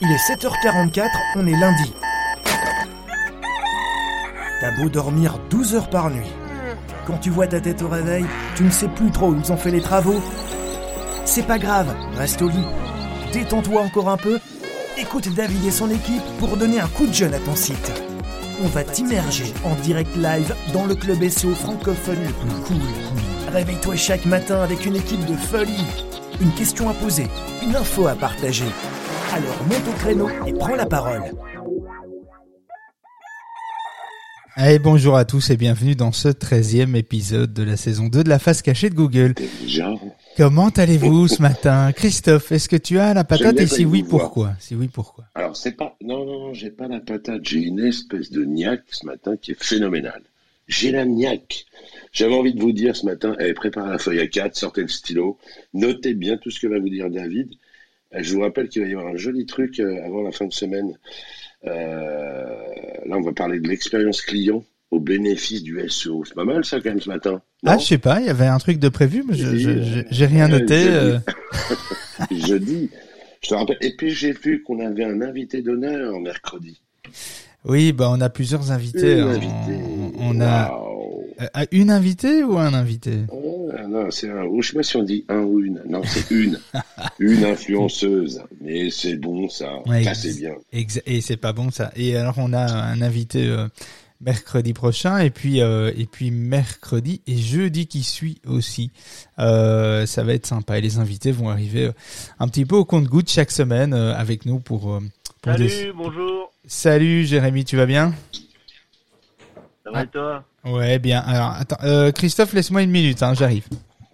Il est 7h44, on est lundi. T'as beau dormir 12 heures par nuit. Quand tu vois ta tête au réveil, tu ne sais plus trop où ils ont fait les travaux. C'est pas grave, reste au lit. Détends-toi encore un peu. Écoute David et son équipe pour donner un coup de jeune à ton site. On va t'immerger en direct live dans le club SEO francophone le plus cool. Réveille-toi chaque matin avec une équipe de folie. Une question à poser, une info à partager. Alors monte au créneau et prends la parole. Allez, bonjour à tous et bienvenue dans ce 13e épisode de la saison 2 de la face cachée de Google. Comment allez-vous ce matin? Christophe, est-ce que tu as la patate? Et si oui, pourquoi? Si oui, pourquoi? Alors, c'est pas... Non, non, non, j'ai pas la patate. J'ai une espèce de niaque ce matin qui est phénoménale. J'ai la niaque. J'avais envie de vous dire ce matin, eh, préparez la feuille à 4, sortez le stylo, notez bien tout ce que va vous dire David. Euh, je vous rappelle qu'il va y avoir un joli truc euh, avant la fin de semaine. Euh, là, on va parler de l'expérience client au bénéfice du SEO. C'est pas mal ça quand même ce matin. ah, je sais pas, il y avait un truc de prévu, mais je j'ai rien noté. Je dis, je te rappelle. Et puis j'ai vu qu'on avait un invité d'honneur mercredi. Oui, bah on a plusieurs invités. On, a une invitée ou un invité? Non, c'est un. Je sais pas si on dit un ou une. Non, c'est une. une influenceuse. Mais c'est bon ça. ça c'est bien. Et c'est pas bon ça. Et alors on a un invité. Euh, mercredi prochain et puis euh, et puis mercredi et jeudi qui suit aussi euh, ça va être sympa et les invités vont arriver un petit peu au compte goutte chaque semaine avec nous pour, salut bonjour salut Jérémy tu vas bien? Ça va et toi? Ouais, bien. Alors, attends, euh, Christophe, laisse-moi une minute, hein, j'arrive.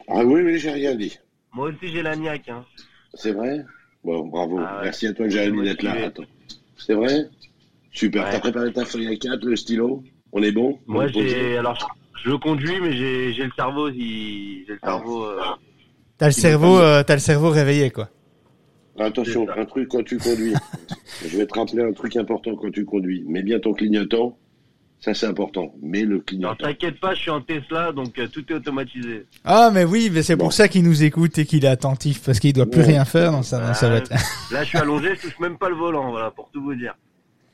Ah oui, mais j'ai rien dit. Moi aussi, j'ai la niaque. Hein. C'est vrai? Bon, bravo. Ah Merci à toi, Jérémy, d'être là. Attends. C'est vrai? Super. T'as préparé ta feuille à 4, le stylo? On est bon? Moi, j'ai. Alors, je conduis, mais j'ai le cerveau. J'ai le ah. cerveau. Euh, t'as le cerveau, euh, t'as le cerveau réveillé, quoi. Attention, un truc quand tu conduis. je vais te rappeler un truc important quand tu conduis. Mets bien ton clignotant ça, c'est important. Mais le client. Non, t'inquiète pas, je suis en Tesla, donc euh, tout est automatisé. Ah, mais oui, mais c'est pour ça qu'il nous écoute et qu'il est attentif, parce qu'il doit plus rien faire dans sa, dans Là, je suis allongé, je touche même pas le volant, voilà, pour tout vous dire.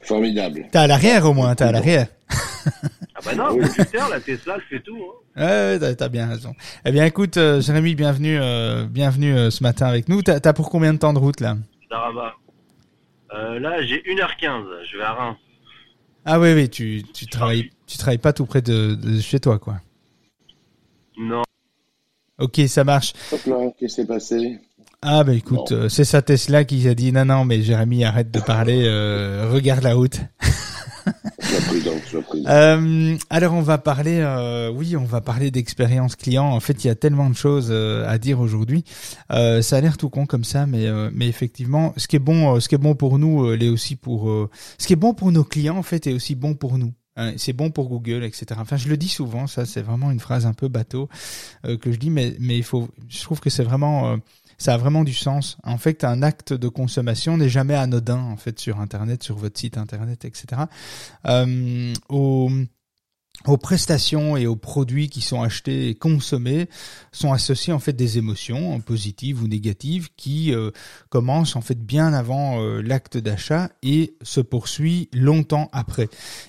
Formidable. T'as à l'arrière au moins, t'as à l'arrière. ah bah non, computer, la Tesla, je fais tout. Hein. Ouais, ouais t'as bien raison. Eh bien, écoute, euh, Jérémy, bienvenue, euh, bienvenue euh, ce matin avec nous. T'as as pour combien de temps de route là? Euh, Là, j'ai 1h15. Je vais à Reims. Ah oui, oui, tu, tu travailles, tu travailles pas tout près de, de chez toi, quoi. Non. Ok, ça marche. Hop là, qu'est-ce qui s'est passé? Ah bah écoute, euh, c'est sa Tesla qui a dit non, non, mais Jérémy, arrête de parler, euh, regarde la route. Euh, alors on va parler, euh, oui, on va parler d'expérience client. En fait, il y a tellement de choses euh, à dire aujourd'hui. Euh, ça a l'air tout con comme ça, mais mais effectivement, ce qui est bon, ce qui est bon pour nous, l'est aussi pour, ce qui est bon pour nos clients en fait, est aussi bon pour nous. Hein, c'est bon pour Google, etc. Enfin, je le dis souvent, ça, c'est vraiment une phrase un peu bateau que je dis, mais mais il faut, je trouve que c'est vraiment ça a vraiment du sens. En fait, un acte de consommation n'est jamais anodin en fait sur Internet, sur votre site Internet, etc. aux prestations et aux produits qui sont achetés et consommés sont associés en fait des émotions positives ou négatives qui euh, commencent en fait bien avant euh, l'acte d'achat et se poursuit longtemps après.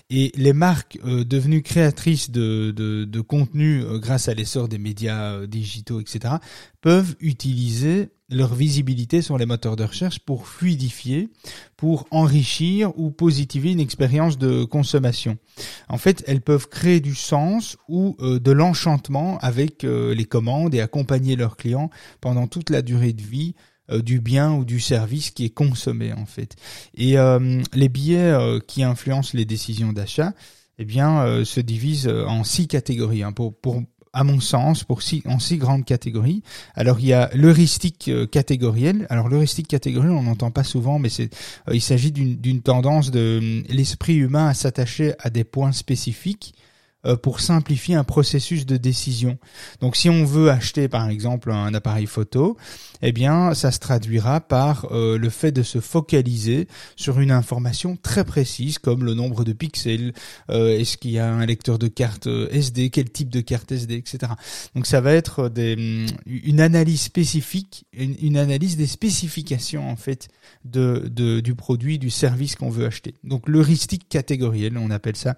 Et les marques euh, devenues créatrices de, de contenu grâce à l'essor des médias digitaux, etc., peuvent utiliser leur visibilité sur les moteurs de recherche pour fluidifier, pour enrichir ou positiver une expérience de consommation. En fait, elles peuvent créer du sens ou euh, de l'enchantement avec euh, les commandes et accompagner leurs clients pendant toute la durée de vie euh, du bien ou du service qui est consommé en fait. Et les billets qui influencent les décisions d'achat, eh bien, se divisent en six catégories. Hein, pour, pour à mon sens, pour en six grandes catégories. Alors il y a l'heuristique euh, catégoriel. Alors l'heuristique catégoriel, on n'entend pas souvent, mais c'est, euh, il s'agit d'une tendance de euh, l'esprit humain à s'attacher à des points spécifiques pour simplifier un processus de décision. Donc si on veut acheter par exemple un appareil photo, eh bien ça se traduira par euh, le fait de se focaliser sur une information très précise comme le nombre de pixels, euh, est-ce qu'il y a un lecteur de carte SD, quel type de carte SD, etc. Donc ça va être des, mm, une analyse spécifique, une, analyse des spécifications en fait de, de du produit, du service qu'on veut acheter. Donc l'heuristique catégoriel, on appelle ça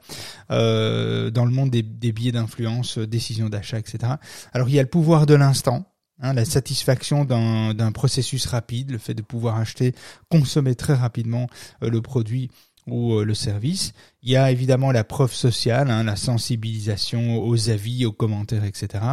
dans le monde des, billets d'influence, euh, décision d'achat, etc. Alors il y a le pouvoir de l'instant, hein, la satisfaction d'un processus rapide, le fait de pouvoir acheter, consommer très rapidement euh, le produit ou euh, le service. Il y a évidemment la preuve sociale, hein, la sensibilisation aux avis, aux commentaires, etc.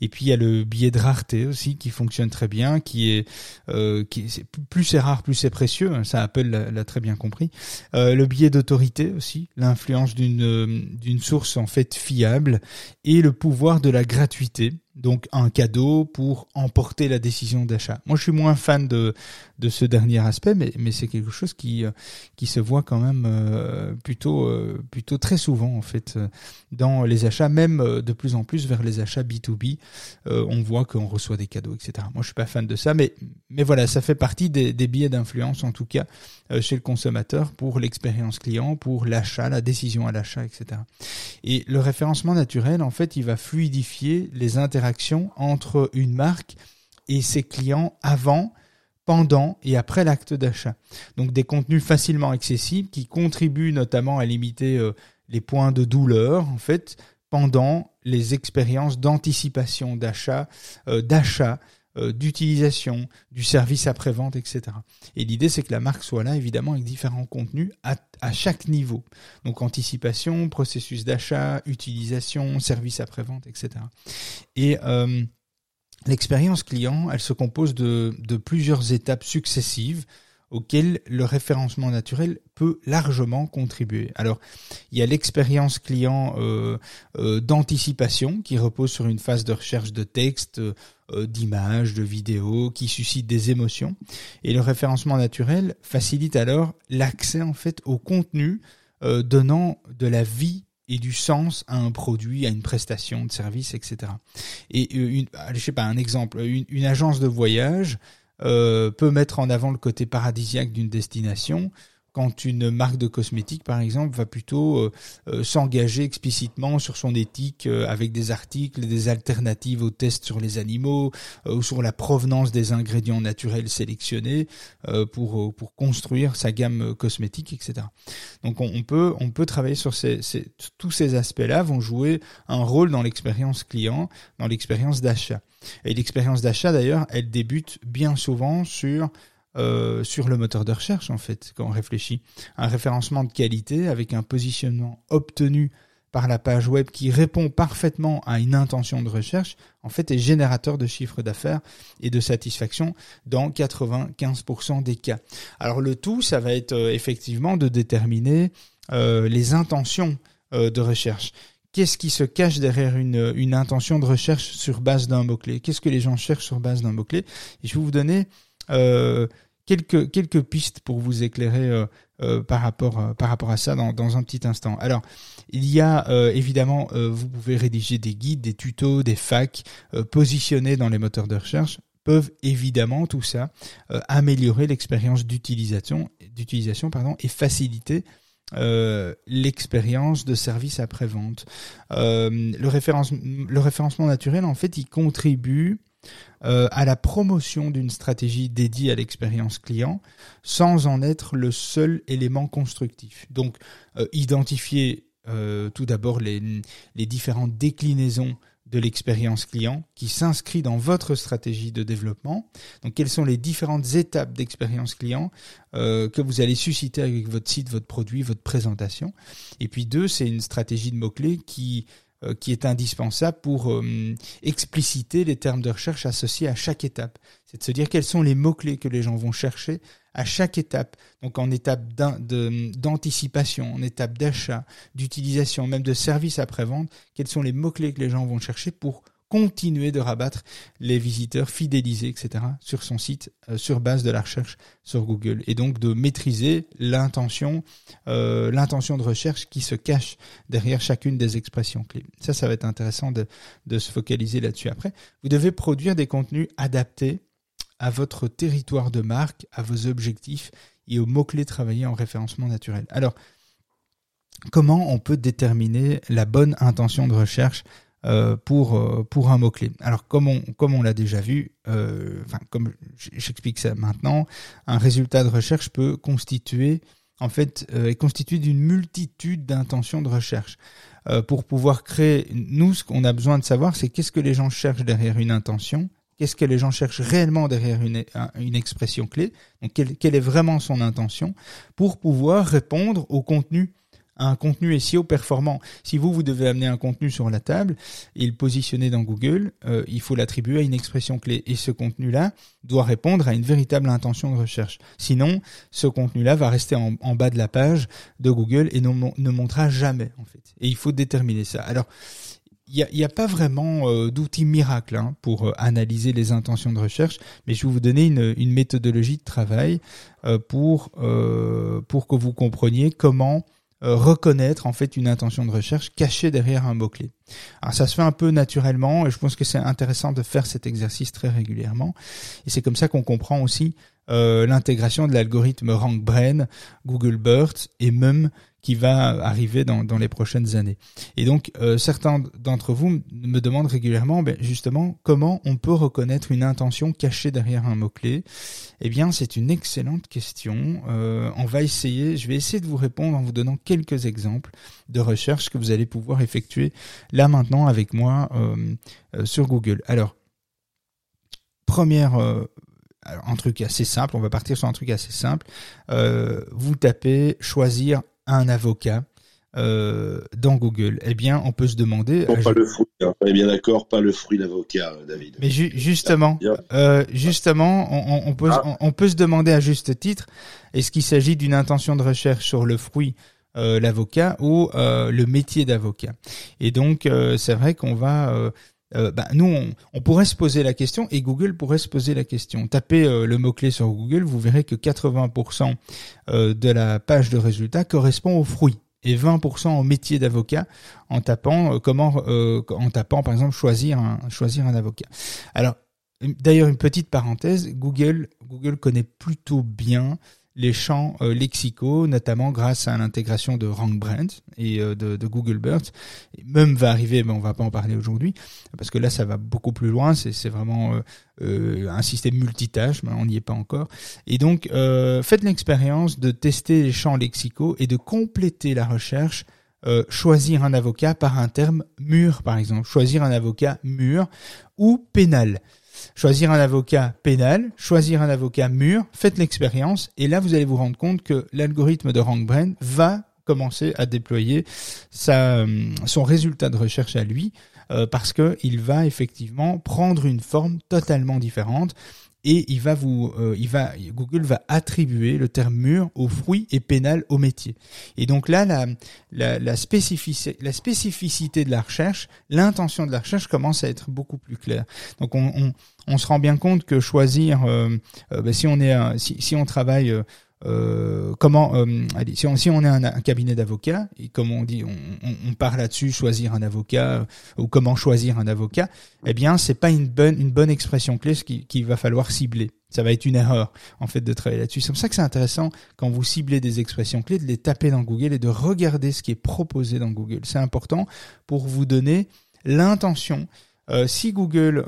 Et puis il y a le billet de rareté aussi qui fonctionne très bien, qui est, euh, qui plus c'est rare, plus c'est précieux. Hein, ça Apple l'a très bien compris. Euh, le billet d'autorité aussi, l'influence d'une d'une source en fait fiable et le pouvoir de la gratuité donc un cadeau pour emporter la décision d'achat. Moi, je suis moins fan de de ce dernier aspect, mais mais c'est quelque chose qui euh, qui se voit quand même euh, plutôt euh, plutôt très souvent en fait dans les achats, même de plus en plus vers les achats B2B. on voit qu'on reçoit des cadeaux, etc. Moi, je suis pas fan de ça, mais mais voilà, ça fait partie des billets d'influence en tout cas chez le consommateur pour l'expérience client, pour l'achat, la décision à l'achat, etc. Et le référencement naturel, en fait, il va fluidifier les interactions entre une marque et ses clients avant, pendant et après l'acte d'achat. Donc des contenus facilement accessibles qui contribuent notamment à limiter euh, les points de douleur en fait pendant les expériences d'anticipation d'achat, euh, d'achat, euh, d'utilisation, du service après-vente, etc. Et l'idée, c'est que la marque soit là, évidemment, avec différents contenus à, à chaque niveau. Donc, anticipation, processus d'achat, utilisation, service après-vente, etc. Et l'expérience client, elle se compose de, plusieurs étapes successives auxquelles le référencement naturel peut largement contribuer. Alors, il y a l'expérience client euh, euh, d'anticipation qui repose sur une phase de recherche de texte, euh, d'images, de vidéos, qui suscite des émotions. Et le référencement naturel facilite alors l'accès en fait au contenu donnant de la vie et du sens à un produit, à une prestation de service, etc. Et une, je sais pas un exemple, une agence de voyage euh, peut mettre en avant le côté paradisiaque d'une destination quand une marque de cosmétiques, par exemple, va plutôt euh, euh, s'engager explicitement sur son éthique euh, avec des articles, des alternatives aux tests sur les animaux ou sur la provenance des ingrédients naturels sélectionnés pour pour construire sa gamme cosmétique, etc. Donc on, peut on peut travailler sur ces, ces tous ces aspects-là vont jouer un rôle dans l'expérience client, dans l'expérience d'achat. Et l'expérience d'achat d'ailleurs, elle débute bien souvent sur euh, sur le moteur de recherche en fait quand on réfléchit. Un référencement de qualité avec un positionnement obtenu par la page web qui répond parfaitement à une intention de recherche, en fait est générateur de chiffre d'affaires et de satisfaction dans 95% des cas. Alors le tout, ça va être euh, effectivement de déterminer euh, les intentions de recherche. Qu'est-ce qui se cache derrière une, intention de recherche sur base d'un mot-clé? Qu'est-ce que les gens cherchent sur base d'un mot-clé? Je vais vous donner quelques quelques pistes pour vous éclairer euh, euh, par rapport par rapport à ça dans, dans un petit instant. Alors il y a évidemment vous pouvez rédiger des guides, des tutos, des facs positionnés dans les moteurs de recherche peuvent évidemment tout ça améliorer l'expérience d'utilisation d'utilisation pardon et faciliter l'expérience de service après vente. le, référence, le référencement naturel, en fait, il contribue euh, à la promotion d'une stratégie dédiée à l'expérience client sans en être le seul élément constructif. Donc euh, identifier euh, tout d'abord les, les différentes déclinaisons de l'expérience client qui s'inscrit dans votre stratégie de développement. Donc quelles sont les différentes étapes d'expérience client que vous allez susciter avec votre site, votre produit, votre présentation. Et puis deux, c'est une stratégie de mots-clés qui euh, qui est indispensable pour euh, expliciter les termes de recherche associés à chaque étape. C'est de se dire quels sont les mots-clés que les gens vont chercher à chaque étape. Donc en étape d'anticipation, en étape d'achat, d'utilisation, même de service après-vente, quels sont les mots-clés que les gens vont chercher pour continuer de rabattre les visiteurs fidélisés, etc., sur son site euh, sur base de la recherche sur Google, et donc de maîtriser l'intention, euh, l'intention de recherche qui se cache derrière chacune des expressions clés. Ça, ça va être intéressant de, de se focaliser là-dessus. Après, vous devez produire des contenus adaptés à votre territoire de marque, à vos objectifs et aux mots-clés travaillés en référencement naturel. Alors, comment on peut déterminer la bonne intention de recherche euh, pour euh, pour un mot clé. Alors comme on comme on l'a déjà vu, euh, enfin comme j'explique ça maintenant, un résultat de recherche peut constituer en fait est constitué d'une multitude d'intentions de recherche. pour pouvoir créer, nous ce qu'on a besoin de savoir, c'est qu'est-ce que les gens cherchent derrière une intention, qu'est-ce que les gens cherchent réellement derrière une, une expression clé, donc quelle, quelle, est vraiment son intention, pour pouvoir répondre au contenu un contenu SEO performant. Si vous, vous devez amener un contenu sur la table et le positionner dans Google, euh, il faut l'attribuer à une expression clé. Et ce contenu-là doit répondre à une véritable intention de recherche. Sinon, ce contenu-là va rester en, bas de la page de Google et ne, montrera jamais, en fait. Et il faut déterminer ça. Alors, il n'y a, pas vraiment euh, d'outil miracle hein, pour euh, analyser les intentions de recherche, mais je vais vous donner une, une méthodologie de travail pour, pour que vous compreniez comment euh, reconnaître en fait une intention de recherche cachée derrière un mot-clé. Alors ça se fait un peu naturellement et je pense que c'est intéressant de faire cet exercice très régulièrement. Et c'est comme ça qu'on comprend aussi euh, l'intégration de l'algorithme RankBrain, Google BERT et même qui va arriver dans, dans les prochaines années. Et donc, euh, certains d'entre vous me demandent régulièrement, ben, justement, comment on peut reconnaître une intention cachée derrière un mot-clé? Eh bien, c'est une excellente question. Euh, on va essayer, je vais essayer de vous répondre en vous donnant quelques exemples de recherches que vous allez pouvoir effectuer là maintenant avec moi euh, sur Google. Alors, première un truc assez simple, on va partir sur un truc assez simple. Vous tapez choisir un avocat euh, dans Google, eh bien, on peut se demander. Non, pas le fruit. Hein. On est bien d'accord, pas le fruit d'avocat, David. Mais justement, euh, justement, on, on, peut, ah. on, peut se demander à juste titre, est-ce qu'il s'agit d'une intention de recherche sur le fruit euh, l'avocat ou euh, le métier d'avocat? Et donc, euh, c'est vrai qu'on va euh, bah, nous, on, pourrait se poser la question et Google pourrait se poser la question. Tapez euh, le mot-clé sur Google, vous verrez que 80% euh, de la page de résultats correspond aux fruits et 20% au métier d'avocat en tapant comment en tapant par exemple choisir un choisir un avocat. Alors d'ailleurs une petite parenthèse, Google Google connaît plutôt bien les champs euh, lexicaux, notamment grâce à l'intégration de RankBrand et euh, de, Google BERT. même va arriver, mais on va pas en parler aujourd'hui, parce que là, ça va beaucoup plus loin. C'est vraiment euh, un système multitâche, mais on n'y est pas encore. Et donc, faites l'expérience de tester les champs lexicaux et de compléter la recherche choisir un avocat par un terme mûr, par exemple. Choisir un avocat mûr ou pénal choisir un avocat pénal, choisir un avocat mûr, faites l'expérience. Et là vous allez vous rendre compte que l'algorithme de RankBrain va commencer à déployer sa, euh, son résultat de recherche à lui euh, parce que il va effectivement prendre une forme totalement différente et il va vous, euh, il va, Google va attribuer le terme mûr au fruit et pénal au métier. Et donc là, la, la, la, spécificité, la spécificité de la recherche, l'intention de la recherche commence à être beaucoup plus claire. Donc on, on, on se rend bien compte que choisir, euh, euh, ben, si on est, si, si on travaille euh, comment euh, allez, si on, si on est un, cabinet d'avocats et comme on dit, on, on, on part là-dessus, choisir un avocat euh, ou comment choisir un avocat, eh bien c'est pas une bonne une bonne expression clé qu'il va falloir cibler. Ça va être une erreur en fait de travailler là-dessus. C'est pour ça que c'est intéressant quand vous ciblez des expressions clés de les taper dans Google et de regarder ce qui est proposé dans Google. C'est important pour vous donner l'intention. Euh, si Google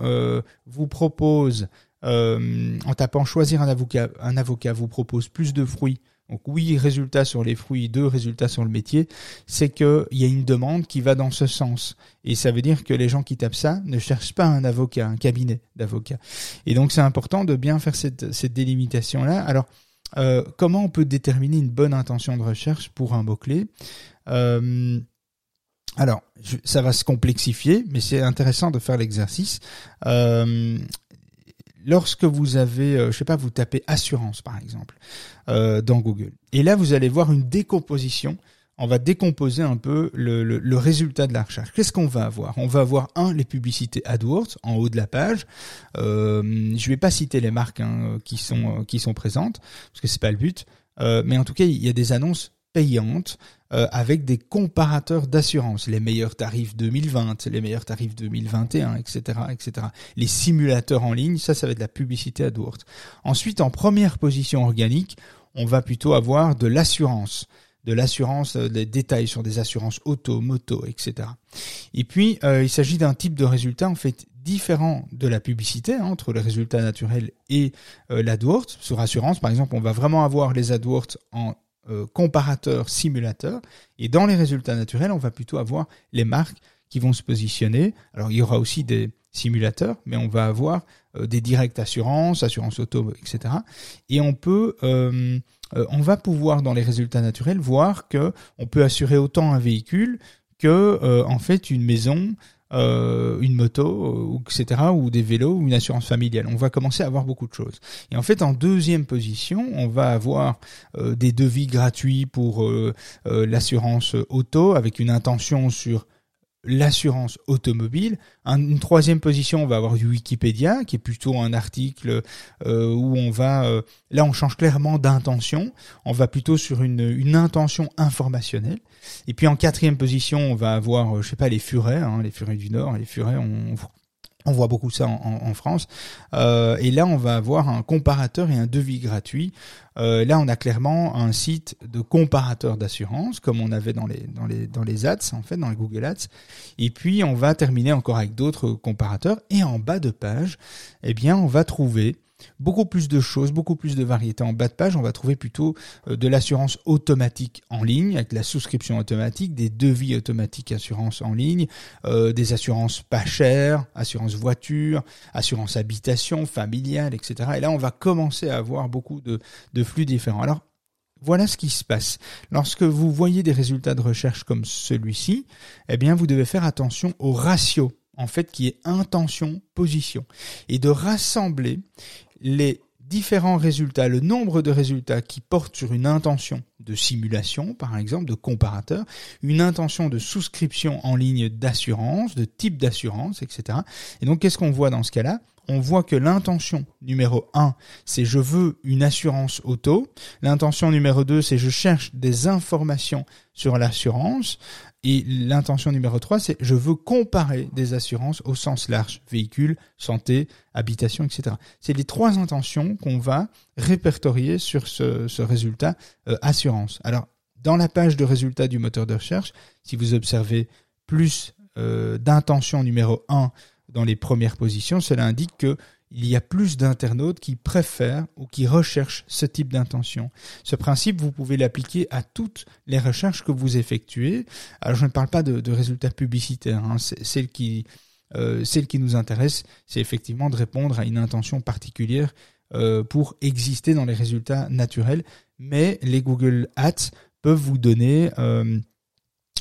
vous propose euh, en tapant choisir un avocat, un avocat vous propose plus de fruits. Donc oui, résultat sur les fruits, deux résultats sur le métier, c'est qu'il y a une demande qui va dans ce sens. Et ça veut dire que les gens qui tapent ça ne cherchent pas un avocat, un cabinet d'avocats. Et donc c'est important de bien faire cette, cette délimitation-là. Alors, euh, comment on peut déterminer une bonne intention de recherche pour un mot-clé? Euh, alors, ça va se complexifier, mais c'est intéressant de faire l'exercice. Euh, lorsque vous avez, euh, je sais pas, vous tapez assurance par exemple euh, dans Google, et là vous allez voir une décomposition on va décomposer un peu le, résultat de la recherche. Qu'est-ce qu'on va avoir On va avoir un les publicités AdWords en haut de la page. Euh, je vais pas citer les marques hein, qui sont qui sont présentes parce que c'est pas le but. Euh, mais en tout cas, il y a des annonces payantes euh, avec des comparateurs d'assurance, les meilleurs tarifs 2020, les meilleurs tarifs 2021, etc., etc. Les simulateurs en ligne, ça, ça va être de la publicité AdWords. Ensuite, en première position organique, on va plutôt avoir de l'assurance de l'assurance, euh, des détails sur des assurances auto, moto, etc. Et puis, euh, il s'agit d'un type de résultat en fait différent de la publicité hein, entre les résultats naturels et euh, l'AdWords. Sur assurance, par exemple, on va vraiment avoir les AdWords en euh, comparateur simulateur. Et dans les résultats naturels, on va plutôt avoir les marques qui vont se positionner. Alors il y aura aussi des simulateurs, mais on va avoir euh, des directs assurances, assurance auto, etc. Et on peut, euh, on va pouvoir dans les résultats naturels voir que on peut assurer autant un véhicule que en fait une maison, euh, une moto, euh, etc., ou des vélos, ou une assurance familiale. On va commencer à avoir beaucoup de choses. Et en fait, en deuxième position, on va avoir euh, des devis gratuits pour l'assurance auto, avec une intention sur l'assurance automobile. une troisième position, on va avoir du Wikipédia, qui est plutôt un article euh, où on va, euh, là on change clairement d'intention, on va plutôt sur une, une, intention informationnelle. Et puis en quatrième position, on va avoir, euh, je sais pas, les furets, hein, les furets du Nord, les furets, on, on voit beaucoup ça en, France. Euh, et là, on va avoir un comparateur et un devis gratuit. Euh, là, on a clairement un site de comparateur d'assurance, comme on avait dans les, dans, les, dans les ads, en fait, dans les Google Ads. Et puis, on va terminer encore avec d'autres comparateurs. Et en bas de page, eh bien, on va trouver beaucoup plus de choses, beaucoup plus de variétés. En bas de page, on va trouver plutôt euh, de l'assurance automatique en ligne, avec la souscription automatique, des devis automatiques assurance en ligne, euh, des assurances pas chères, assurance voiture, assurance habitation, familiale, etc. Et là, on va commencer à avoir beaucoup de, de flux différents. Alors, voilà ce qui se passe. Lorsque vous voyez des résultats de recherche comme celui-ci, eh bien, vous devez faire attention au ratio en fait, qui est intention-position, et de rassembler les différents résultats, le nombre de résultats qui portent sur une intention de simulation, par exemple, de comparateur, une intention de souscription en ligne d'assurance, de type d'assurance, etc. Et donc, qu'est-ce qu'on voit dans ce cas-là? On voit que l'intention numéro 1, c'est je veux une assurance auto. L'intention numéro 2, c'est je cherche des informations sur l'assurance. Et l'intention numéro 3, c'est je veux comparer des assurances au sens large, véhicule, santé, habitation, etc. C'est les trois intentions qu'on va répertorier sur ce, résultat euh, assurance. Alors, dans la page de résultats du moteur de recherche, si vous observez plus euh, d'intention numéro 1 dans les premières positions, cela indique que il y a plus d'internautes qui préfèrent ou qui recherchent ce type d'intention. Ce principe, vous pouvez l'appliquer à toutes les recherches que vous effectuez. Alors, je ne parle pas de, résultats publicitaires. Hein. Celle qui, euh, celle qui nous intéresse, c'est effectivement de répondre à une intention particulière euh, pour exister dans les résultats naturels. Mais les Google Ads peuvent vous donner euh,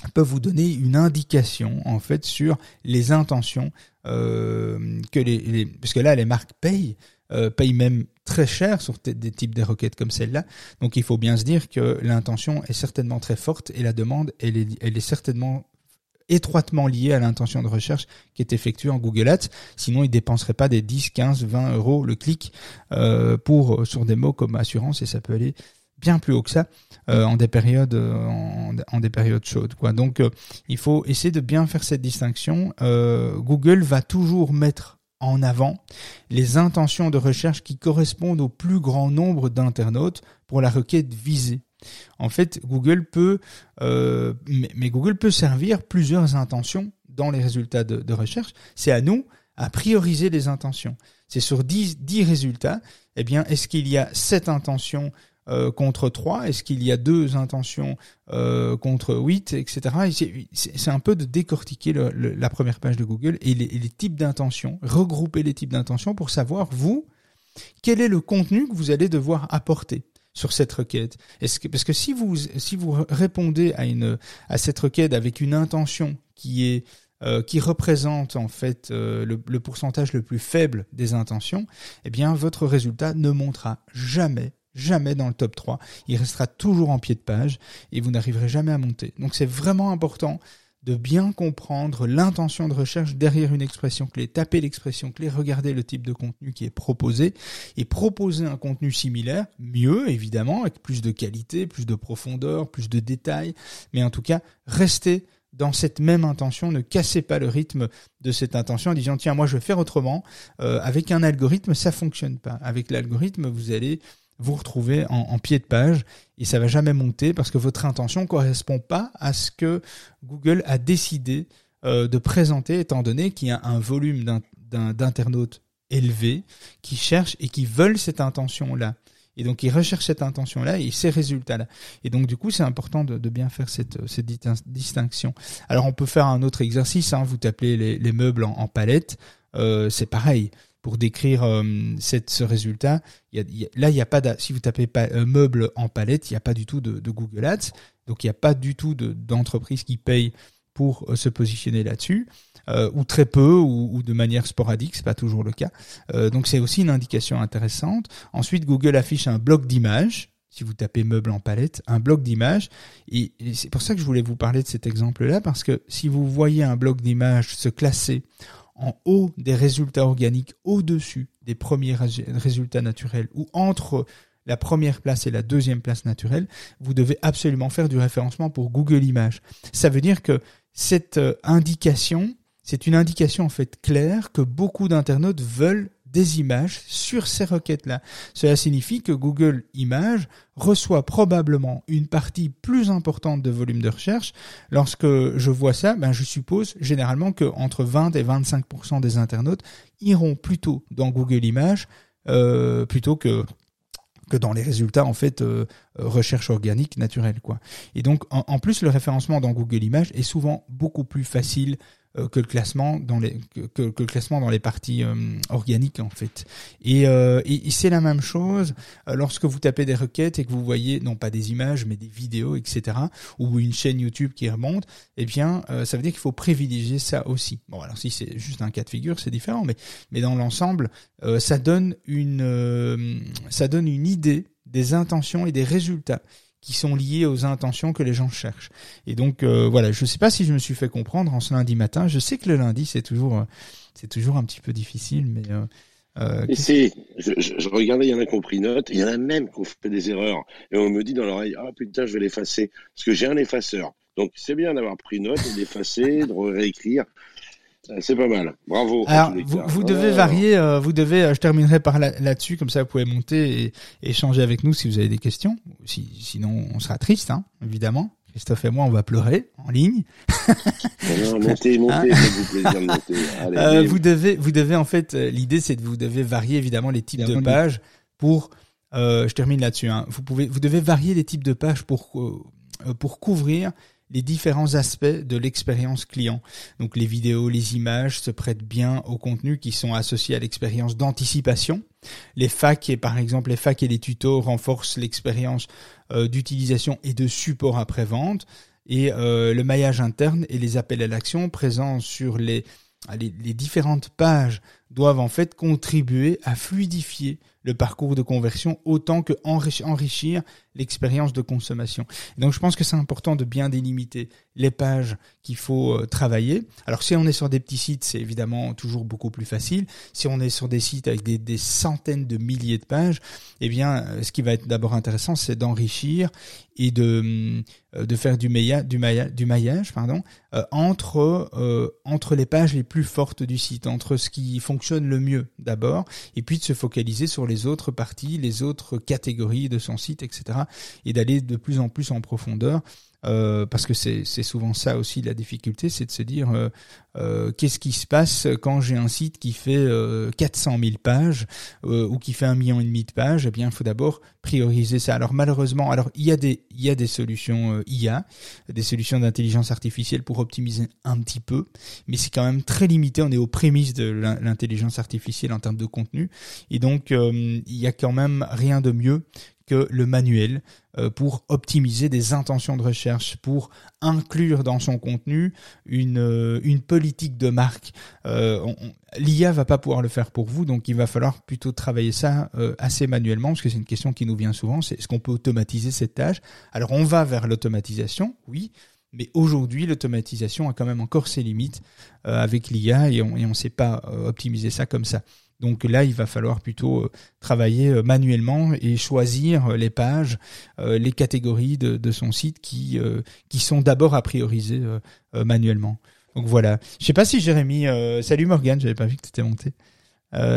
peuvent vous donner une indication en fait sur les intentions euh, que les, parce que là les marques payent euh, payent même très cher sur des types de requêtes comme celle-là. Donc il faut bien se dire que l'intention est certainement très forte et la demande elle est, elle est certainement étroitement liée à l'intention de recherche qui est effectuée en Google Ads. Sinon, ils dépenseraient pas des 10, 15, 20 euros le clic euh, pour sur des mots comme assurance et ça peut aller bien plus haut que ça euh, en des périodes euh, en, des périodes chaudes quoi. Donc euh, il faut essayer de bien faire cette distinction. Google va toujours mettre en avant les intentions de recherche qui correspondent au plus grand nombre d'internautes pour la requête visée. En fait, Google peut, mais, Google peut servir plusieurs intentions dans les résultats de, de recherche. C'est à nous à prioriser les intentions. C'est sur 10, 10 résultats, eh bien, est-ce qu'il y a 7 intentions euh, contre 3 Est-ce qu'il y a deux intentions euh, contre 8, etc. C'est un peu de décortiquer la première page de Google et les, types d'intentions, regrouper les types d'intentions pour savoir, vous, quel est le contenu que vous allez devoir apporter sur cette requête. Parce que si vous répondez à une cette requête avec une intention qui est euh, représente en fait le, le, pourcentage le plus faible des intentions, eh bien votre résultat ne montera jamais jamais dans le top 3. Il restera toujours en pied de page et vous n'arriverez jamais à monter. Donc c'est vraiment important de bien comprendre l'intention de recherche derrière une expression clé, taper l'expression clé, regarder le type de contenu qui est proposé et proposer un contenu similaire, mieux évidemment, avec plus de qualité, plus de profondeur, plus de détails, mais en tout cas, restez dans cette même intention, ne cassez pas le rythme de cette intention en disant tiens moi je vais faire autrement. Euh, avec un algorithme ça fonctionne pas. Avec l'algorithme vous allez vous retrouver en, pied de page et ça va jamais monter parce que votre intention correspond pas à ce que Google a décidé euh, de présenter étant donné qu'il y a un volume d'internautes élevé qui cherchent et qui veulent cette intention là. Et donc, ils recherchent cette intention-là et ces résultats-là. Et donc, du coup, c'est important de, bien faire cette, cette distinction. Alors, on peut faire un autre exercice. Hein, vous tapez les, meubles en, palette. Euh, c'est pareil pour décrire euh, cette, ce résultat. Il y a, là, il n'y a pas si vous tapez pas, euh, meuble en palette, il n'y a pas du tout de, de Google Ads, donc il n'y a pas du tout d'entreprise qui paye pour euh, se positionner là-dessus, ou très peu, ou, ou, de manière sporadique, c'est pas toujours le cas. donc c'est aussi une indication intéressante. Ensuite, Google affiche un bloc d'images. Si vous tapez meuble en palette, un bloc d'images. Et, et c'est pour ça que je voulais vous parler de cet exemple-là, parce que si vous voyez un bloc d'images se classer en haut des résultats organiques, au-dessus des premiers résultats naturels ou entre la première place et la deuxième place naturelle, vous devez absolument faire du référencement pour Google Images. Ça veut dire que cette euh, indication, c'est une indication en fait claire que beaucoup d'internautes veulent des images sur ces requêtes-là. Cela signifie que Google Images reçoit probablement une partie plus importante de volume de recherche. Lorsque je vois ça, ben je suppose généralement que entre 20 et 25% des internautes iront plutôt dans Google Images euh, plutôt que que dans les résultats en fait euh, recherche organique naturelle quoi. Et donc en, en, plus le référencement dans Google Images est souvent beaucoup plus facile que le classement dans les que, que, le classement dans les parties euh, organiques en fait. Et, euh, et, c'est la même chose lorsque vous tapez des requêtes et que vous voyez non pas des images mais des vidéos etc. ou une chaîne YouTube qui remonte. Eh bien, ça veut dire qu'il faut privilégier ça aussi. Bon alors si c'est juste un cas de figure c'est différent, mais mais dans l'ensemble ça donne une ça donne une idée des intentions et des résultats qui sont liées aux intentions que les gens cherchent. Et donc euh, voilà, je ne sais pas si je me suis fait comprendre en ce lundi matin. Je sais que le lundi c'est toujours euh, c'est toujours un petit peu difficile, mais euh, c'est, je, je, regardais, il y en a qui ont pris note, il y en a même qui ont fait des erreurs. Et on me dit dans l'oreille, ah putain, je vais l'effacer. Parce que j'ai un effaceur. Donc c'est bien d'avoir pris note et d'effacer, de réécrire. Euh, c'est pas mal. Bravo. Alors, vous, devez varier, euh, vous devez, euh, je terminerai par là-dessus, comme ça vous pouvez monter et, échanger avec nous si vous avez des questions. Si, sinon, on sera triste, hein, évidemment. Christophe et moi, on va pleurer en ligne. non, montez, montez, hein vous devez, vous devez en fait, l'idée c'est de vous devez varier évidemment les types de pages pour. je termine là-dessus. Hein. Vous pouvez, vous devez varier les types de pages pour pour couvrir les différents aspects de l'expérience client. Donc les vidéos, les images se prêtent bien aux contenus qui sont associés à l'expérience d'anticipation. Les facs et par exemple les facs et les tutos renforcent l'expérience euh, d'utilisation et de support après-vente. Et euh, le maillage interne et les appels à l'action présents sur les, les différentes pages doivent en fait contribuer à fluidifier le parcours de conversion autant que enrichir l'expérience de consommation. donc je pense que c'est important de bien délimiter les pages qu'il faut euh, travailler. Alors si on est sur des petits sites, c'est évidemment toujours beaucoup plus facile. Si on est sur des sites avec des, centaines de milliers de pages, eh bien euh, ce qui va être d'abord intéressant, c'est d'enrichir et de, euh, de faire du, maillage, pardon, entre, entre les pages les plus fortes du site, entre ce qui fonctionne le mieux d'abord, et puis de se focaliser sur les autres parties, les autres catégories de son site, etc. Et d'aller de plus en plus en profondeur euh, parce que c'est souvent ça aussi la difficulté, c'est de se dire euh, euh, qu'est-ce qui se passe quand j'ai un site qui fait 400 000 pages ou qui fait un million et demi de pages? Eh bien, il faut d'abord prioriser ça. Alors malheureusement, alors il y a des il y a des solutions IA, des solutions d'intelligence artificielle pour optimiser un petit peu, mais c'est quand même très limité. On est aux prémices de l'intelligence artificielle en termes de contenu, et donc il y a quand même rien de mieux le manuel euh, pour optimiser des intentions de recherche, pour inclure dans son contenu une, euh, politique de marque. Euh, L'IA va pas pouvoir le faire pour vous, donc il va falloir plutôt travailler ça euh, assez manuellement, parce que c'est une question qui nous vient souvent, c'est est-ce qu'on peut automatiser cette tâche? Alors on va vers l'automatisation, oui, mais aujourd'hui, l'automatisation a quand même encore ses limites avec l'IA et on ne sait pas optimiser ça comme ça. Donc là, il va falloir plutôt euh, travailler euh, manuellement et choisir euh, les pages, les catégories de, son site qui qui sont d'abord à prioriser manuellement. Donc voilà. Je sais pas si Jérémy. salut Morgane, j'avais pas vu que tu étais monté.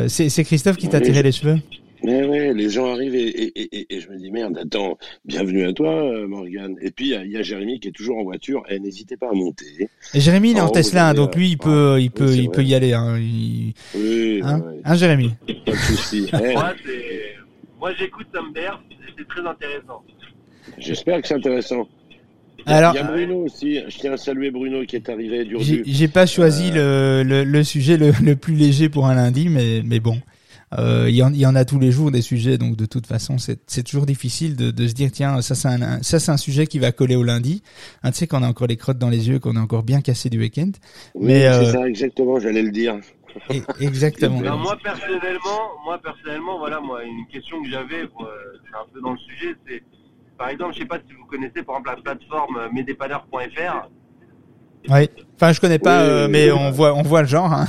c'est Christophe qui t'a tiré les cheveux? Mais ouais, les gens arrivent et, et, et, et, je me dis merde, attends, bienvenue à toi, euh, Morgane. Et puis il y, a Jérémy qui est toujours en voiture. Et n'hésitez pas à monter. Et Jérémy il est en Tesla, hein, donc lui il peut, il peut, il peut y aller. Hein, Oui. Hein, hein, Jérémy. Pas de souci. moi, moi j'écoute ça me c'est très intéressant. J'espère que c'est intéressant. Alors, il y a Bruno aussi. Je tiens à saluer Bruno qui est arrivé du J'ai pas choisi euh, le, le, le, sujet le, le, plus léger pour un lundi, mais, mais bon. Euh, il, y en, il y en a tous les jours des sujets, donc de toute façon, c'est toujours difficile de, de, se dire tiens, ça c'est un, ça c'est un sujet qui va coller au lundi. Hein, tu sais qu'on a encore les crottes dans les yeux, qu'on est encore bien cassé du week-end. Oui, mais c'est euh, ça exactement, j'allais le dire. exactement. moi personnellement, moi personnellement, voilà, moi une question que j'avais, euh, c'est un peu dans le sujet, c'est par exemple, je sais pas si vous connaissez par exemple la plateforme medepanner.fr. Oui. Enfin, je connais pas, euh, mais on voit, on voit le genre. Hein.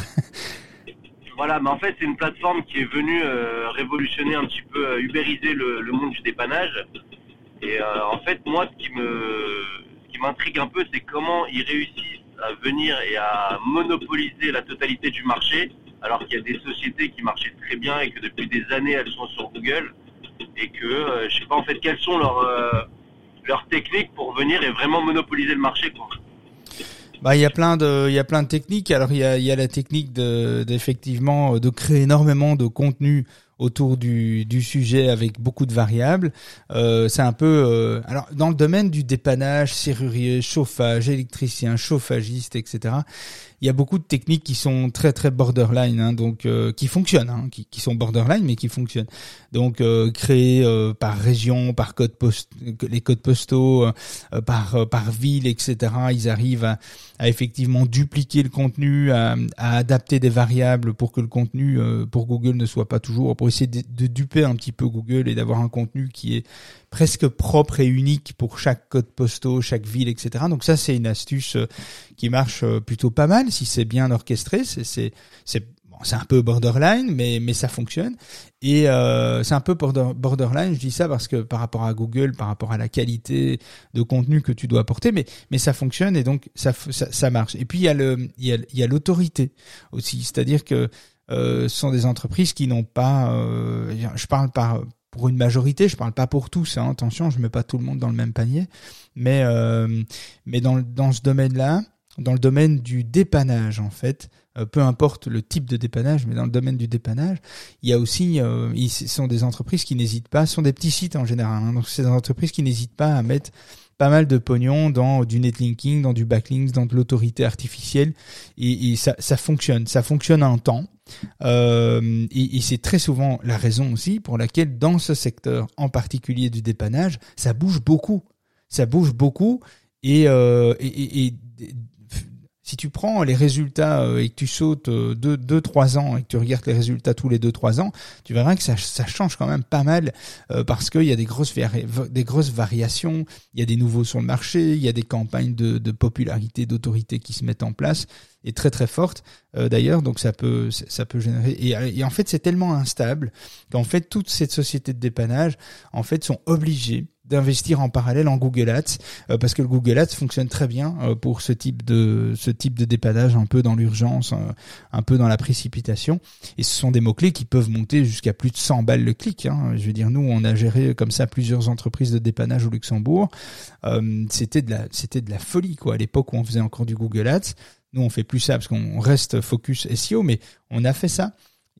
Voilà, mais en fait, c'est une plateforme qui est venue euh, révolutionner un petit peu, euh, ubériser le, monde du dépannage. Et euh, en fait, moi, ce qui me, ce qui m'intrigue un peu, c'est comment ils réussissent à venir et à monopoliser la totalité du marché, alors qu'il y a des sociétés qui marchaient très bien et que depuis des années, elles sont sur Google, et que, je sais pas en fait, quelles sont leurs, leurs techniques pour venir et vraiment monopoliser le marché. Bah, il y a plein de, il y a plein de techniques. Alors, il y a, il y a la technique de, d'effectivement, de créer énormément de contenu autour du, du sujet avec beaucoup de variables. Euh, c'est un peu, euh, alors dans le domaine du dépannage, serrurier, chauffage, électricien, chauffagiste, etc il y a beaucoup de techniques qui sont très très borderline, hein, donc euh, qui fonctionnent, hein, qui, qui, sont borderline mais qui fonctionnent. Donc euh, par région, par code post, les codes postaux, par par ville, etc. Ils arrivent à, effectivement dupliquer le contenu, à, adapter des variables pour que le contenu pour Google ne soit pas toujours, essayer de, duper un petit peu Google et d'avoir un contenu qui est presque propre et unique pour chaque code postaux, chaque ville, etc. Donc ça, c'est une astuce euh, qui marche euh, plutôt pas mal si c'est bien orchestré. C'est c'est un peu borderline, mais mais ça fonctionne. Et euh, c'est un peu borderline. Je dis ça parce que par rapport à Google, par rapport à la qualité de contenu que tu dois apporter, mais mais ça fonctionne et donc ça ça, ça marche. Et puis il y a l'autorité aussi, c'est-à-dire que euh, sont des entreprises qui n'ont pas, euh, je parle par pour une majorité, je parle pas pour tous, hein, attention, je mets pas tout le monde dans le même panier, mais euh, mais dans dans ce domaine-là, dans le domaine du dépannage en fait, euh, peu importe le type de dépannage, mais dans le domaine du dépannage, il y a aussi, euh, ils sont des entreprises qui n'hésitent pas, sont des petits sites en général, hein, donc c'est des entreprises qui n'hésitent pas à mettre pas mal de pognon dans du netlinking, dans du backlink, dans de l'autorité artificielle, et, et ça, ça fonctionne, ça fonctionne un temps. Euh, et, c'est très souvent la raison aussi pour laquelle dans ce secteur en particulier du dépannage, ça bouge beaucoup. Ça bouge beaucoup et, euh, si tu prends les résultats euh, et que tu sautes 2 deux, deux, trois ans et que tu regardes les résultats tous les deux, trois ans, tu verras que ça, change quand même pas mal euh, parce qu'il y a des grosses, variations, il y a des nouveaux sur le marché, il y a des campagnes de, de popularité, d'autorité qui se mettent en place et très très fortes. Euh, d'ailleurs, donc ça peut ça peut générer et, et en fait c'est tellement instable qu'en fait toutes ces sociétés de dépannage en fait sont obligées d'investir en parallèle en Google Ads euh, parce que le Google Ads fonctionne très bien euh, pour ce type de ce type de dépannage un peu dans l'urgence, euh, un peu dans la précipitation et ce sont des mots clés qui peuvent monter jusqu'à plus de 100 balles le clic. Hein. Je veux dire, nous on a géré comme ça plusieurs entreprises de dépannage au Luxembourg. c'était de la c'était de la folie quoi à l'époque où on faisait encore du Google Ads. Nous on fait plus ça parce qu'on reste focus SEO, mais on a fait ça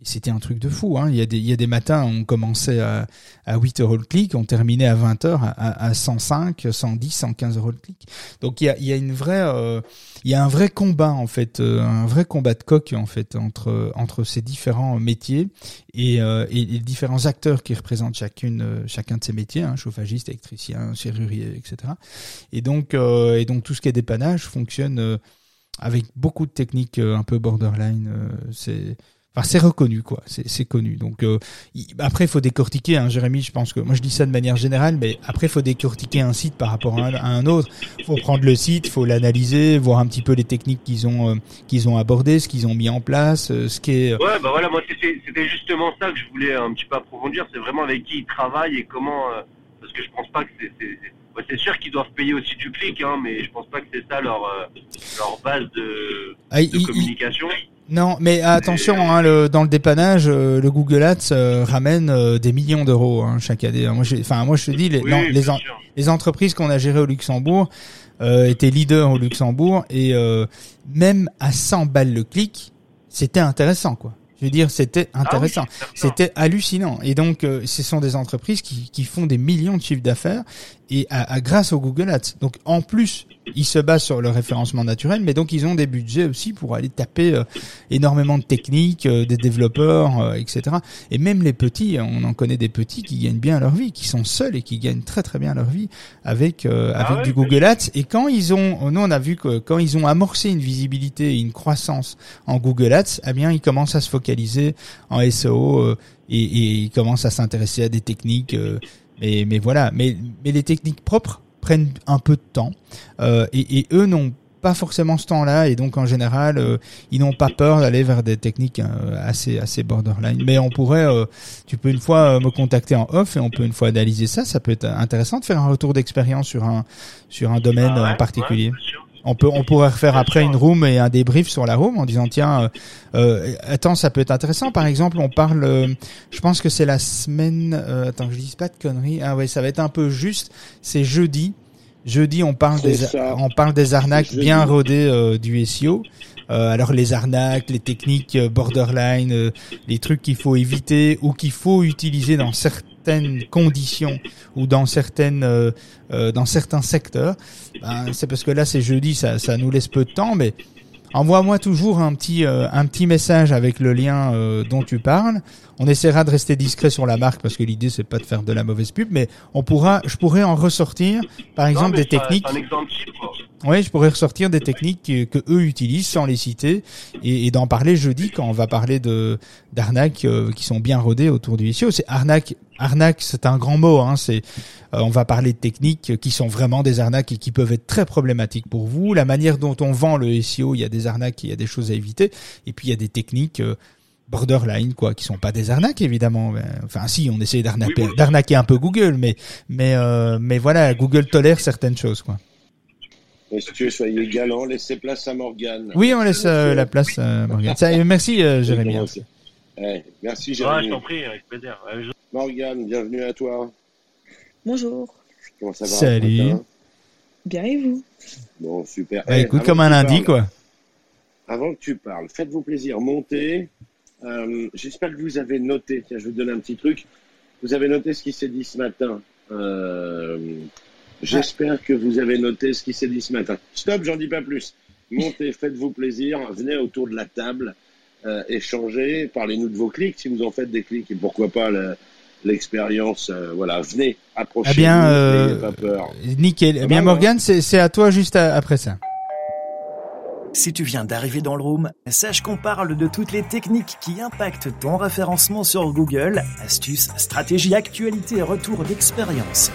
c'était un truc de fou. Hein. Il, y a des, il y a des matins, on commençait à, à 8 euros le clic, on terminait à 20 heures à, à 105, 110, 115 euros le clic. Donc il y a, il y a une vraie, euh, il y a un vrai combat en fait, euh, un vrai combat de coq en fait entre entre ces différents métiers et, euh, et les différents acteurs qui représentent chacune, chacun de ces métiers, hein, chauffagiste, électricien, serrurier, etc. Et donc et donc tout ce qui est dépannage fonctionne avec beaucoup de techniques un peu borderline. c'est Enfin, c'est reconnu, quoi. C'est connu. Donc euh, après, il faut décortiquer. Hein, Jérémy, je pense que moi je dis ça de manière générale, mais après, il faut décortiquer un site par rapport à un, autre. Il faut prendre le site, il faut l'analyser, voir un petit peu les techniques qu'ils ont euh, qu'ils ont abordées, ce qu'ils ont mis en place, euh, ce qui est. Ouais, bah voilà, moi c'était justement ça que je voulais un petit peu approfondir. C'est vraiment avec qui ils travaillent et comment. parce que je pense pas que c'est c'est sûr qu'ils doivent payer aussi du clic, hein, mais je pense pas que c'est ça leur, leur base de, ah, de communication. Non, mais attention, hein, le, dans le dépannage, euh, le Google Ads euh, ramène euh, des millions d'euros hein, chaque année. Moi, enfin, moi, je te dis, les, les, les, entreprises qu'on a gérées au Luxembourg étaient leaders au Luxembourg et même à 100 balles le clic, c'était intéressant, quoi. Je veux dire, c'était ah intéressant, c'était hallucinant. Et donc, ce sont des entreprises qui, qui font des millions de chiffres d'affaires et à, grâce au Google Ads. Donc, en plus ils se basent sur le référencement naturel, mais donc ils ont des budgets aussi pour aller taper euh, énormément de techniques, euh, des développeurs, euh, etc. Et même les petits, on en connaît des petits qui gagnent bien leur vie, qui sont seuls et qui gagnent très très bien leur vie avec ah avec du Google Ads. Et quand ils ont, nous on a vu que quand ils ont amorcé une visibilité et une croissance en Google Ads, eh bien ils commencent à se focaliser en SEO et, et, ils commencent à s'intéresser à des techniques. mais, mais voilà, mais, mais les techniques propres prennent un peu de temps. Euh, et, et, eux n'ont pas forcément ce temps-là et donc en général euh, ils n'ont pas peur d'aller vers des techniques euh, assez assez borderline. Mais on pourrait euh, tu peux une fois me contacter en off et on peut une fois analyser ça. Ça peut être intéressant de faire un retour d'expérience sur un sur un domaine ah en particulier on peut, on pourrait refaire après une room et un débrief sur la room en disant tiens, euh, attends, ça peut être intéressant. Par exemple, on parle, je pense que c'est la semaine. Euh, attends, je dis pas de conneries. Ah ouais, ça va être un peu juste. C'est jeudi. Jeudi, on parle des, on parle des arnaques bien rodées euh, du SEO. Euh, alors les arnaques, les techniques euh, borderline, les trucs qu'il faut éviter ou qu'il faut utiliser dans certaines conditions ou dans certaines dans certains secteurs. Ben, c'est parce que là c'est jeudi, ça ça nous laisse peu de temps, mais envoie-moi toujours un petit un petit message avec le lien dont tu parles. On essaiera de rester discret sur la marque parce que l'idée c'est pas de faire de la mauvaise pub, mais on pourra, je pourrais en ressortir, par exemple des techniques. Oui, je pourrais ressortir des techniques que, eux utilisent sans les citer et, d'en parler jeudi quand on va parler de d'arnaques euh, qui sont bien rodées autour du SEO. C'est arnaque, arnaque, c'est un grand mot. Hein, c'est, euh, on va parler de techniques qui sont vraiment des arnaques et qui peuvent être très problématiques pour vous. La manière dont on vend le SEO, il y a des arnaques, il y a des choses à éviter, et puis il y a des techniques. Euh, borderline quoi qui sont pas des arnaques évidemment enfin si on essaie d'arnaquer d'arnaquer un peu Google mais mais euh, mais voilà Google tolère certaines choses quoi Messieurs, soyez galants, laissez place à Morgane. Oui, on laisse euh, la place à Morgane. Ça, merci euh, Jérémy. Eh, merci Jérémy. Ouais, je t'en prie, avec plaisir. Morgane, bienvenue à toi. Bonjour. Comment ça va Salut. Bien et vous? Bon, super. Bah, écoute, comme un lundi, quoi. Avant que tu parles, faites-vous plaisir, montez, euh, j'espère que vous avez noté. Tiens, je vais vous donner un petit truc. Vous avez noté ce qui s'est dit ce matin. Euh, j'espère que vous avez noté ce qui s'est dit ce matin. Stop, j'en dis pas plus. Montez, faites-vous plaisir, venez autour de la table, euh, échangez, parlez-nous de vos clics si vous en faites des clics et pourquoi pas l'expérience. voilà, venez, approchez. Eh bien, pas peur. nickel. Eh bien, Morgane, c'est à toi juste après ça. Si tu viens d'arriver dans le room, sache qu'on parle de toutes les techniques qui impactent ton référencement sur Google, astuces, stratégies, actualités et retours d'expérience.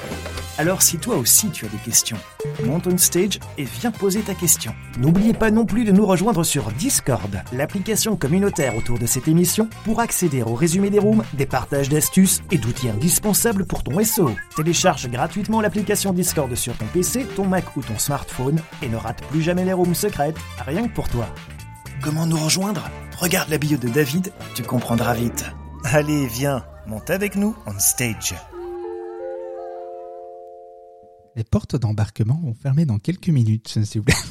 Alors si toi aussi tu as des questions, monte on stage et viens poser ta question. N'oubliez pas non plus de nous rejoindre sur Discord, l'application communautaire autour de cette émission, pour accéder au résumé des rooms, des partages d'astuces et d'outils indispensables pour ton SEO. Télécharge gratuitement l'application Discord sur ton PC, ton Mac ou ton smartphone et ne rate plus jamais les rooms secrètes, rien que pour toi. Comment nous rejoindre? Regarde la bio de David, tu comprendras vite. Allez, viens, monte avec nous on stage. Les portes d'embarquement vont fermer dans quelques minutes, s'il vous plaît.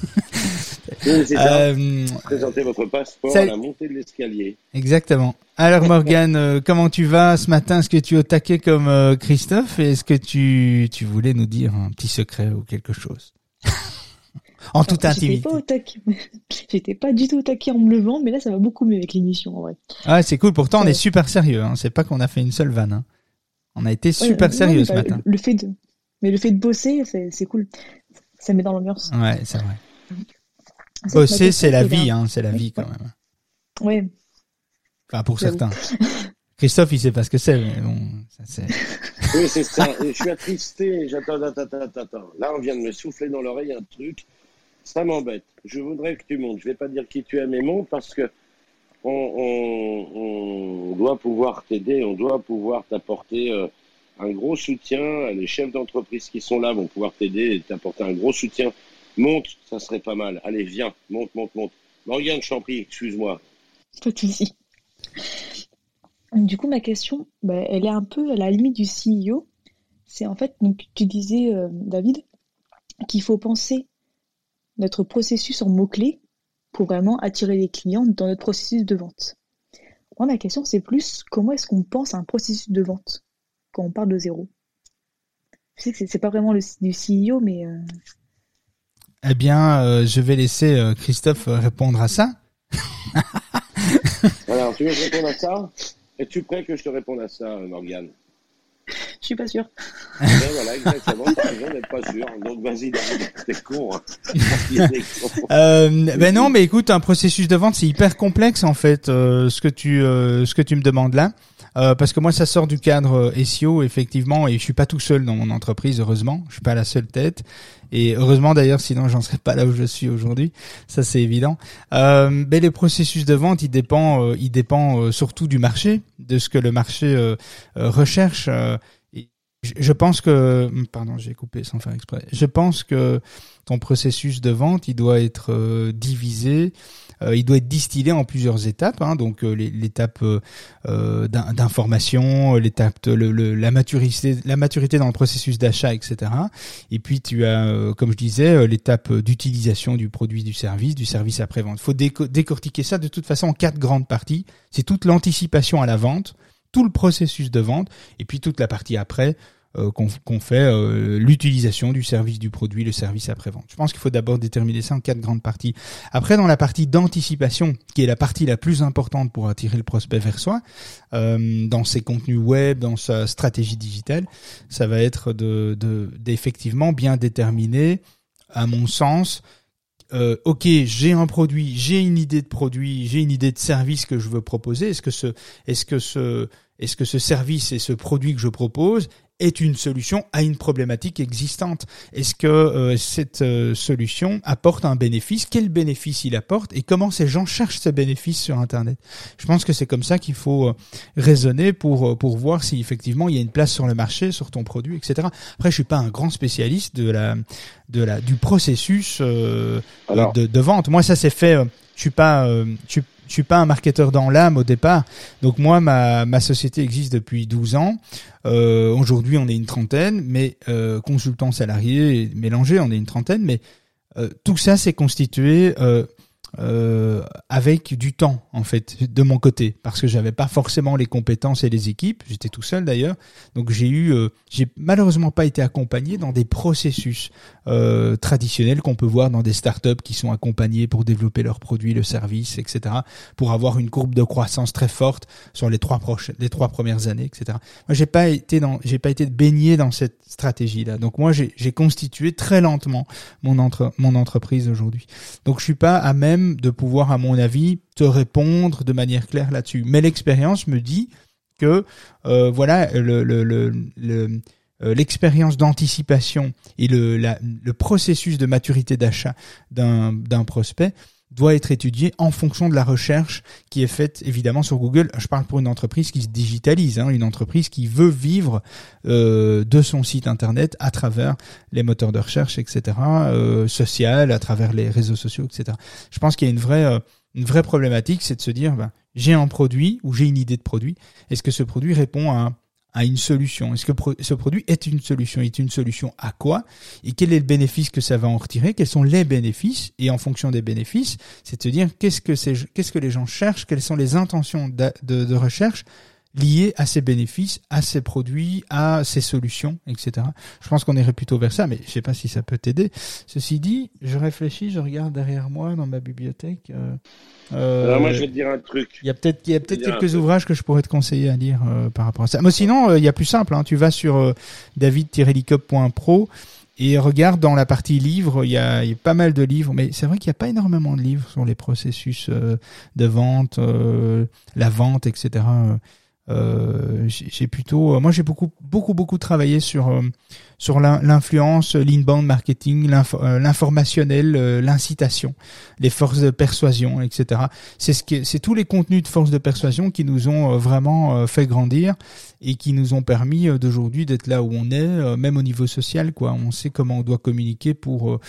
Euh, Présentez votre passeport à la montée de l'escalier. Exactement. Alors Morgane, euh, comment tu vas ce matin? Est-ce que tu es au taquet comme euh, Christophe? Et est-ce que tu, tu voulais nous dire un petit secret ou quelque chose? En toute J'étais intimité. pas au taquet. J'étais pas du tout au taquet en me levant, mais là, ça va beaucoup mieux avec l'émission, en vrai. Ah, c'est cool. Pourtant, on est super sérieux. Hein. C'est pas qu'on a fait une seule vanne. hein. On a été super sérieux ce bah, matin. Le fait de, mais le fait de bosser, c'est cool. Ça met dans l'ambiance. Ouais, c'est vrai. Bosser, c'est la vie. Hein. C'est la Oui, vie quand même. Ouais. Enfin, pour certains. Christophe, il sait pas ce que c'est. Mais bon, ça c'est. Oui, c'est ça. Et je suis attristé. J'attends, attends, attends, attends. Là, on vient de me souffler dans l'oreille un truc. Ça m'embête. Je voudrais que tu montes. Je vais pas dire qui tu es, mais monte parce que on, on- on doit pouvoir t'aider. On doit pouvoir t'apporter euh, un gros soutien. Les chefs d'entreprise qui sont là vont pouvoir t'aider et t'apporter un gros soutien. Monte, ça serait pas mal. Allez, viens. Monte, monte, monte. Morgane, je t'en prie, excuse-moi. Pas de souci. Du coup, ma question, bah, elle est un peu à la limite du CEO. C'est en fait, donc, tu disais, euh, David, qu'il faut penser notre processus en mots-clés pour vraiment attirer les clients dans notre processus de vente. Moi, ma question, c'est plus comment est-ce qu'on pense à un processus de vente? Quand on parle de zéro? Je sais que c'est- pas vraiment le du CEO, mais euh, Eh bien, euh, je vais laisser euh, Christophe répondre à ça. Alors, tu veux que je réponde à ça? Es-tu prêt que je te réponde à ça, Morgane? Je suis pas sûre. Ouais, voilà, exactement. T'as raison d'être pas sûr. Donc, vas-y. T'es con, hein. Euh, ben non, mais écoute, un processus de vente, c'est hyper complexe en fait, euh, ce que tu euh, ce que tu me demandes là, Euh, parce que moi, ça sort du cadre euh, SEO effectivement, et je suis pas tout seul dans mon entreprise, heureusement, je suis pas la seule tête, et heureusement d'ailleurs, sinon j'en serais pas là où je suis aujourd'hui, ça c'est évident. Euh, mais les processus de vente, il dépend, euh, il dépend euh, surtout du marché, de ce que le marché recherche. je pense que, pardon, j'ai coupé sans faire exprès. Je pense que ton processus de vente, il doit être divisé, il doit être distillé en plusieurs étapes. hein. donc euh, l'étape euh, euh, d'in- d'information, l'étape le, la maturité, la maturité dans le processus d'achat, etc. Et puis tu as, euh, comme je disais, euh, l'étape d'utilisation du produit, du service, du service après vente. Il faut déco- décortiquer ça de toute façon en quatre grandes parties. C'est toute l'anticipation à la vente, tout le processus de vente, et puis toute la partie après euh, qu'on qu'on fait euh, l'utilisation du service du produit, le service après-vente. Je pense qu'il faut d'abord déterminer ça en quatre grandes parties. Après, dans la partie d'anticipation, qui est la partie la plus importante pour attirer le prospect vers soi, euh, dans ses contenus web, dans sa stratégie digitale, ça va être de de- d'effectivement bien déterminer, à mon sens, euh, ok, j'ai un produit, j'ai une idée de produit, j'ai une idée de service que je veux proposer. Est-ce que ce, est-ce que ce, est-ce que ce service et ce produit que je propose est une solution à une problématique existante Est-ce que euh, cette euh, solution apporte un bénéfice? Quel bénéfice il apporte? Et comment ces gens cherchent ce bénéfice sur Internet? Je pense que c'est comme ça qu'il faut euh, raisonner pour euh, pour voir si effectivement il y a une place sur le marché, sur ton produit, etc. Après, je suis pas un grand spécialiste de la de la du processus euh, Alors, de, de vente. Moi, ça s'est fait. euh, je suis pas, euh, je, suis- je suis pas un marketeur dans l'âme au départ. Donc moi, ma ma société existe depuis 12 ans. Euh, Aujourd'hui, on est une trentaine, mais euh, consultants salariés mélangés, on est une trentaine. Mais euh, tout ça, c'est constitué. Euh, avec du temps en fait de mon côté parce que j'avais pas forcément les compétences et les équipes j'étais tout seul d'ailleurs donc j'ai eu euh, j'ai malheureusement pas été accompagné dans des processus euh, traditionnels qu'on peut voir dans des startups qui sont accompagnés pour développer leurs produits, le service, etc. Pour avoir une courbe de croissance très forte sur les trois proches, les trois premières années, etc. Moi, j'ai pas été dans, j'ai pas été baigné dans cette stratégie-là. Donc moi, j'ai constitué très lentement mon entre, mon entreprise aujourd'hui. Donc je suis pas à même de pouvoir, à mon avis, te répondre de manière claire là-dessus. Mais l'expérience me dit que euh, voilà euh, l'expérience d'anticipation et le, processus de maturité d'achat d'un prospect doit être étudié en fonction de la recherche qui est faite évidemment sur Google. Je parle pour une entreprise qui se digitalise, hein, une entreprise qui veut vivre euh, de son site internet à travers les moteurs de recherche, etc., euh, social, à travers les réseaux sociaux, etc. Je pense qu'il y a une vraie, euh, une vraie problématique, c'est de se dire, ben, j'ai un produit ou j'ai une idée de produit. Est-ce que ce produit répond à un, à une solution. Est-ce que ce produit est une solution? Est une solution à quoi? Et quel est le bénéfice que ça va en retirer? Quels sont les bénéfices? Et en fonction des bénéfices, c'est de dire qu'est-ce que les gens cherchent? Quelles sont les intentions de recherche? Liées à ces bénéfices, à ces produits, à ces solutions, etc. Je pense qu'on irait plutôt vers ça, mais je sais pas si ça peut t'aider. Ceci dit, je réfléchis, je regarde derrière moi dans ma bibliothèque. Euh, euh, Alors moi, je vais te dire un truc. Il y a peut-être, il y a peut-être quelques ouvrages que je pourrais te conseiller à lire euh, par rapport à ça. Mais sinon, il y a plus simple. Hein, tu vas sur david-licop.pro et regarde dans la partie livres, il y a, il y a pas mal de livres, mais c'est vrai qu'il n'y a pas énormément de livres sur les processus de vente, la vente, etc. Euh, j'ai plutôt, euh, moi j'ai beaucoup beaucoup beaucoup travaillé sur euh, sur l'influence, l'inbound marketing, l'informationnel, l'incitation, les forces de persuasion, etc. C'est ce qui, c'est tous les contenus de forces de persuasion qui nous ont vraiment fait grandir et qui nous ont permis d'aujourd'hui d'être là où on est, même au niveau social, quoi. On sait comment on doit communiquer pour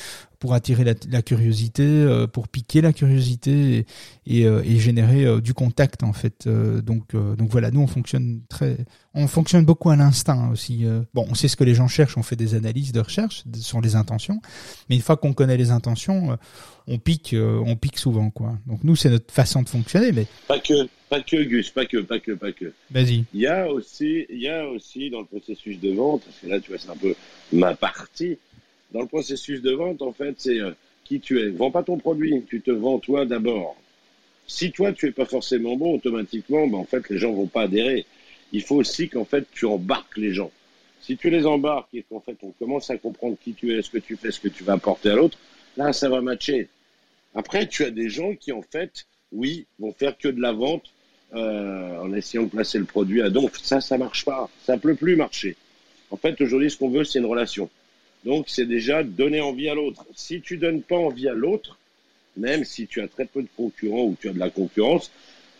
pour attirer la, curiosité, euh, pour piquer la curiosité et, et, euh, générer euh, du contact en fait. donc donc voilà, nous on fonctionne très, on fonctionne beaucoup à l'instinct aussi. bon, on sait ce que les gens cherchent, on fait des analyses de recherche sur les intentions, mais une fois qu'on connaît les intentions, on pique, on pique souvent quoi. Donc nous c'est notre façon de fonctionner, mais pas que, pas que Gus, pas que, pas que, pas que. Vas-y. Il y a aussi, il y a aussi dans le processus de vente, parce que là tu vois c'est un peu ma partie dans le processus de vente, en fait, c'est euh, qui tu es. Vends pas ton produit, tu te vends toi d'abord. Si toi, tu es pas forcément bon, automatiquement, ben, en fait, les gens vont pas adhérer. Il faut aussi qu'en fait, tu embarques les gens. Si tu les embarques et qu'en fait, on commence à comprendre qui tu es, ce que tu fais, ce que tu vas apporter à l'autre, là, ça va matcher. Après, tu as des gens qui, en fait, oui, vont faire que de la vente euh, en essayant de placer le produit à donc. Ça, ça marche pas. Ça peut plus marcher. En fait, aujourd'hui, ce qu'on veut, c'est une relation. Donc, c'est déjà donner envie à l'autre. Si tu donnes pas envie à l'autre, même si tu as très peu de concurrents ou tu as de la concurrence,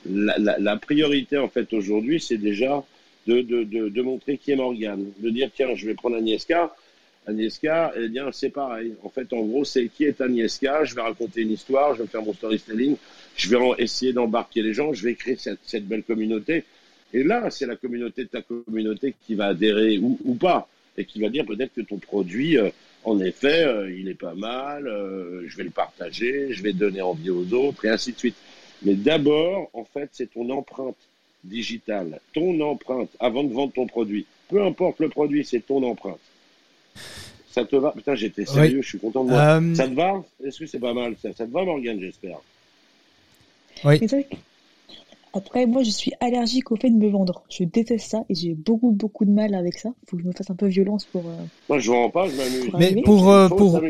la, la, la priorité, en fait, aujourd'hui, c'est déjà de, de, de, de, montrer qui est Morgane. De dire, tiens, je vais prendre Agnieszka. Agnieszka, eh bien, c'est pareil. En fait, en gros, c'est qui est Agnieszka? Je vais raconter une histoire, je vais faire mon storytelling, je vais essayer d'embarquer les gens, je vais créer cette, cette belle communauté. Et là, c'est la communauté de ta communauté qui va adhérer ou, ou pas et qui va dire peut-être que ton produit, euh, en effet, euh, il est pas mal, euh, je vais le partager, je vais donner envie aux autres, et ainsi de suite. Mais d'abord, en fait, c'est ton empreinte digitale, ton empreinte, avant de vendre ton produit. Peu importe le produit, c'est ton empreinte. Ça te va? Putain, j'étais sérieux, je suis content de moi. Ça te va? Est-ce que c'est pas mal ça, ça te va, Morgane, j'espère? Oui. Après, moi, je suis allergique au fait de me vendre. Je déteste ça et j'ai beaucoup, beaucoup de mal avec ça. Faut que je me fasse un peu violence pour. Euh, moi, je vends pas, je m'amuse. Mais pour, euh, pour, pour,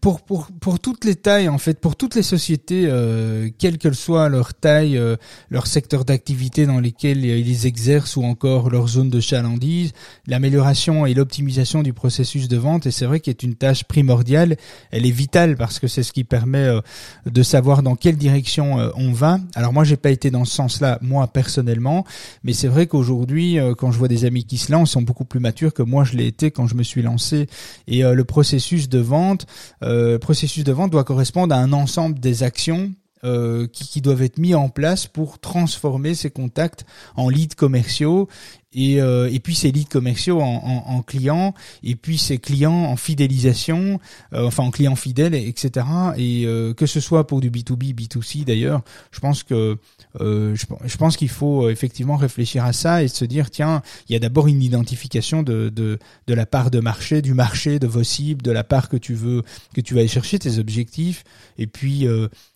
pour, pour toutes les tailles, en fait, pour toutes les sociétés, euh, quelle que soit leur taille, euh, leur secteur d'activité dans lesquels ils exercent ou encore leur zone de chalandise, l'amélioration et l'optimisation du processus de vente, et c'est vrai qu'elle est une tâche primordiale, elle est vitale parce que c'est ce qui permet euh, de savoir dans quelle direction euh, on va. Alors moi, j'ai pas été dans ce sens-là, moi personnellement, mais c'est vrai qu'aujourd'hui, quand je vois des amis qui se lancent, ils sont beaucoup plus matures que moi je l'ai été quand je me suis lancé, et le processus de vente, euh, processus de vente doit correspondre à un ensemble des actions euh, qui, qui, doivent être mis en place pour transformer ces contacts en leads commerciaux et, euh, et puis ces leads commerciaux en, en, en, clients et puis ces clients en fidélisation, euh, enfin en clients fidèles, etc. Et euh, que ce soit pour du B2B, B2C d'ailleurs, je pense que euh, je, je, pense qu'il faut effectivement réfléchir à ça et se dire tiens, il y a d'abord une identification de, de, de la part de marché, du marché, de vos cibles, de la part que tu veux que tu vas aller chercher tes objectifs, et puis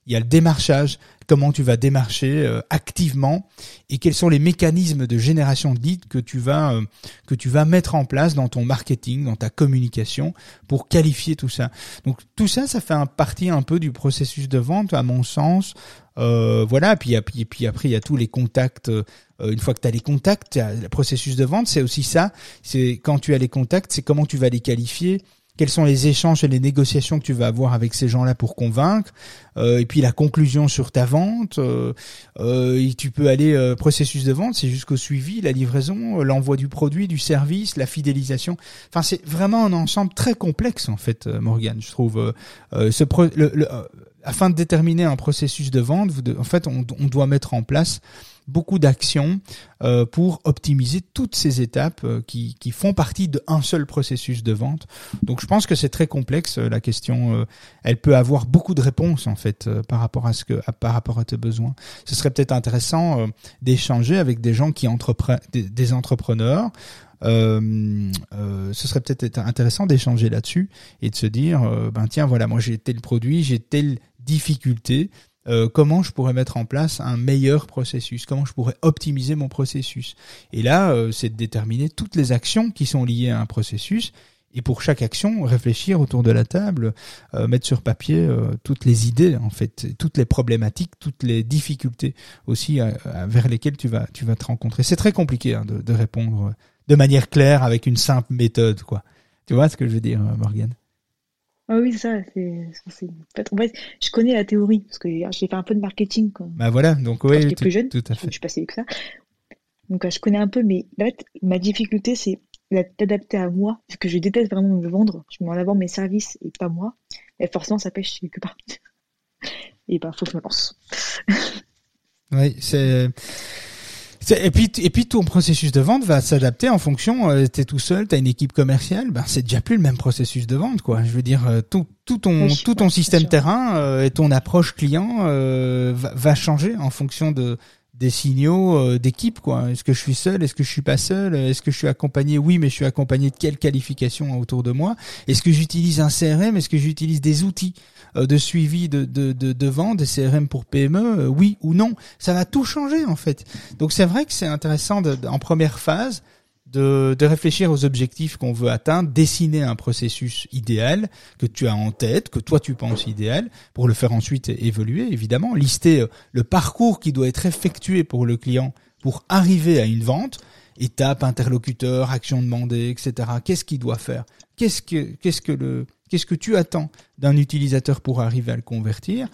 il y a le démarchage, comment tu vas démarcher euh, activement et quels sont les mécanismes de génération de leads que tu vas euh, que tu vas mettre en place dans ton marketing, dans ta communication pour qualifier tout ça. Donc tout ça, ça fait un partie un peu du processus de vente à mon sens. Euh, voilà, puis, puis, puis après il y a tous les contacts. Une fois que tu as les contacts, le processus de vente, c'est aussi ça. C'est quand tu as les contacts, c'est comment tu vas les qualifier, quels sont les échanges et les négociations que tu vas avoir avec ces gens-là pour convaincre, euh, et puis la conclusion sur ta vente. Euh, euh et tu peux aller euh, processus de vente, c'est jusqu'au suivi, la livraison, l'envoi du produit, du service, la fidélisation. Enfin, c'est vraiment un ensemble très complexe en fait, Morgan. Je trouve ce pro le, afin de déterminer un processus de vente, en fait, on, doit mettre en place beaucoup d'actions euh, pour optimiser toutes ces étapes euh, qui, qui, font partie d'un seul processus de vente. Donc je pense que c'est très complexe euh, la question. elle peut avoir beaucoup de réponses en fait par rapport à ce que par rapport à tes besoins. Ce serait peut-être intéressant d'échanger avec des gens qui entreprennent des, entrepreneurs. Ce serait peut-être intéressant d'échanger là-dessus et de se dire ben tiens voilà moi j'ai tel produit j'ai telle difficulté euh, comment je pourrais mettre en place un meilleur processus, comment je pourrais optimiser mon processus? Et là, euh, c'est de déterminer toutes les actions qui sont liées à un processus. Et pour chaque action, réfléchir autour de la table, euh, mettre sur papier toutes les idées, en fait, toutes les problématiques, toutes les difficultés aussi vers lesquelles tu vas, tu vas te rencontrer. C'est très compliqué hein, de, de, répondre de manière claire avec une simple méthode, quoi. Tu vois ce que je veux dire, Morgane? Ah oui, ça, c'est, en fait, je connais la théorie, parce que j'ai fait un peu de marketing quand, bah voilà, donc oui, j'étais plus jeune. Tout à fait. Je suis passé avec ça. Donc, je connais un peu, mais en fait, ma difficulté, c'est d'adapter à moi, parce que je déteste vraiment me vendre. Je mets en avant mes services et pas moi. Et forcément, ça pêche quelque part. Et ben, faut que je me lance. oui, c'est, et puis, et puis ton processus de vente va s'adapter en fonction. Euh, T'es tout seul, t'as une équipe commerciale, ben c'est déjà plus le même processus de vente, quoi. Je veux dire, euh, tout, tout ton, tout ton système terrain euh, et ton approche client euh, va, va, changer en fonction de des signaux d'équipe, quoi. Est-ce que je suis seul? Est-ce que je suis pas seul? Est-ce que je suis accompagné? Oui, mais je suis accompagné de quelles qualifications autour de moi? Est-ce que j'utilise un CRM Est-ce que j'utilise des outils euh, de suivi de, de, de, de vente, des CRM pour PME, euh, oui ou non? Ça va tout changer en fait. Donc c'est vrai que c'est intéressant de, en première phase de, de réfléchir aux objectifs qu'on veut atteindre, dessiner un processus idéal que tu as en tête, que toi tu penses idéal, pour le faire ensuite évoluer évidemment, lister euh, le parcours qui doit être effectué pour le client pour arriver à une vente, étape, interlocuteur, action demandée, etc. Qu'est-ce qu'il doit faire? Qu'est-ce que qu'est-ce que le Qu'est-ce que tu attends d'un utilisateur pour arriver à le convertir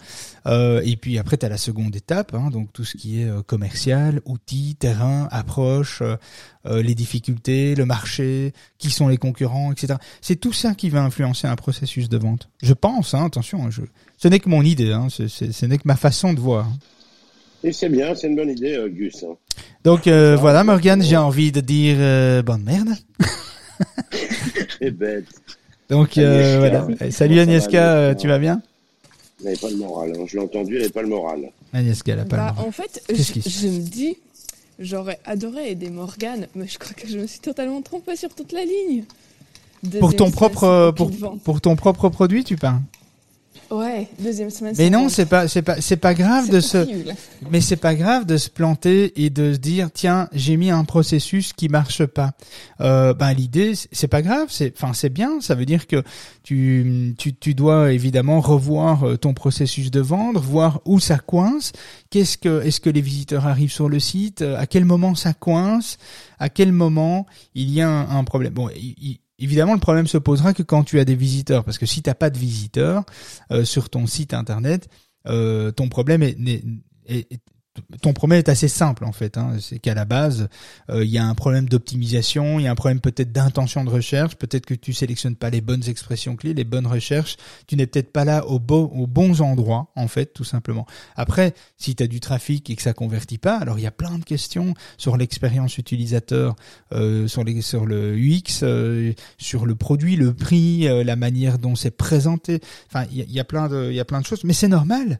euh, Et puis après, tu as la seconde étape, hein, donc tout ce qui est euh, commercial, outils, terrain, approche, euh, les difficultés, le marché, qui sont les concurrents, etc. C'est tout ça qui va influencer un processus de vente. Je pense, hein, attention, hein, je... ce n'est que mon idée, hein, ce n'est que ma façon de voir. Et c'est bien, c'est une bonne idée, Gus. Donc voilà, Morgane, j'ai envie de dire bonne merde. C'est bête. Donc euh, voilà. Salut Agnieszka, euh, tu vas bien Elle n'avait pas le moral. Hein. Je l'ai entendu, elle n'avait pas le moral. Agnieszka, elle n'a pas bah, le moral. En fait, je, me dis, j'aurais adoré aider Morgane, mais je crois que je me suis totalement trompée sur toute la ligne. pour ton propre pour, pour ton propre produit, tu parles Ouais, deuxième semaine. Mais non, c'est pas, c'est pas, c'est pas grave de se, mais c'est pas grave de se planter et de se dire, tiens, j'ai mis un processus qui marche pas. Euh, ben l'idée, c'est pas grave, c'est, enfin c'est bien. Ça veut dire que tu, tu, tu dois évidemment revoir euh, ton processus de vendre, voir où ça coince. Qu'est-ce que, est-ce que les visiteurs arrivent sur le site? À quel moment ça coince? À quel moment il y a un, problème? Bon, il, Évidemment, le problème se posera que quand tu as des visiteurs, parce que si tu n'as pas de visiteurs euh, sur ton site internet, euh, ton problème est, est, ton problème est assez simple en fait. Hein. C'est qu'à la base, euh, il y a un problème d'optimisation, il y a un problème peut-être d'intention de recherche, peut-être que tu sélectionnes pas les bonnes expressions clés, les bonnes recherches, tu n'es peut-être pas là au beau, aux bons endroits en fait, tout simplement. Après, si tu as du trafic et que ça convertit pas, alors il y a plein de questions sur l'expérience utilisateur, euh, sur, sur le UX, euh, sur le produit, le prix, la manière dont c'est présenté. Enfin, il y, a plein de, il y a plein de choses, mais c'est normal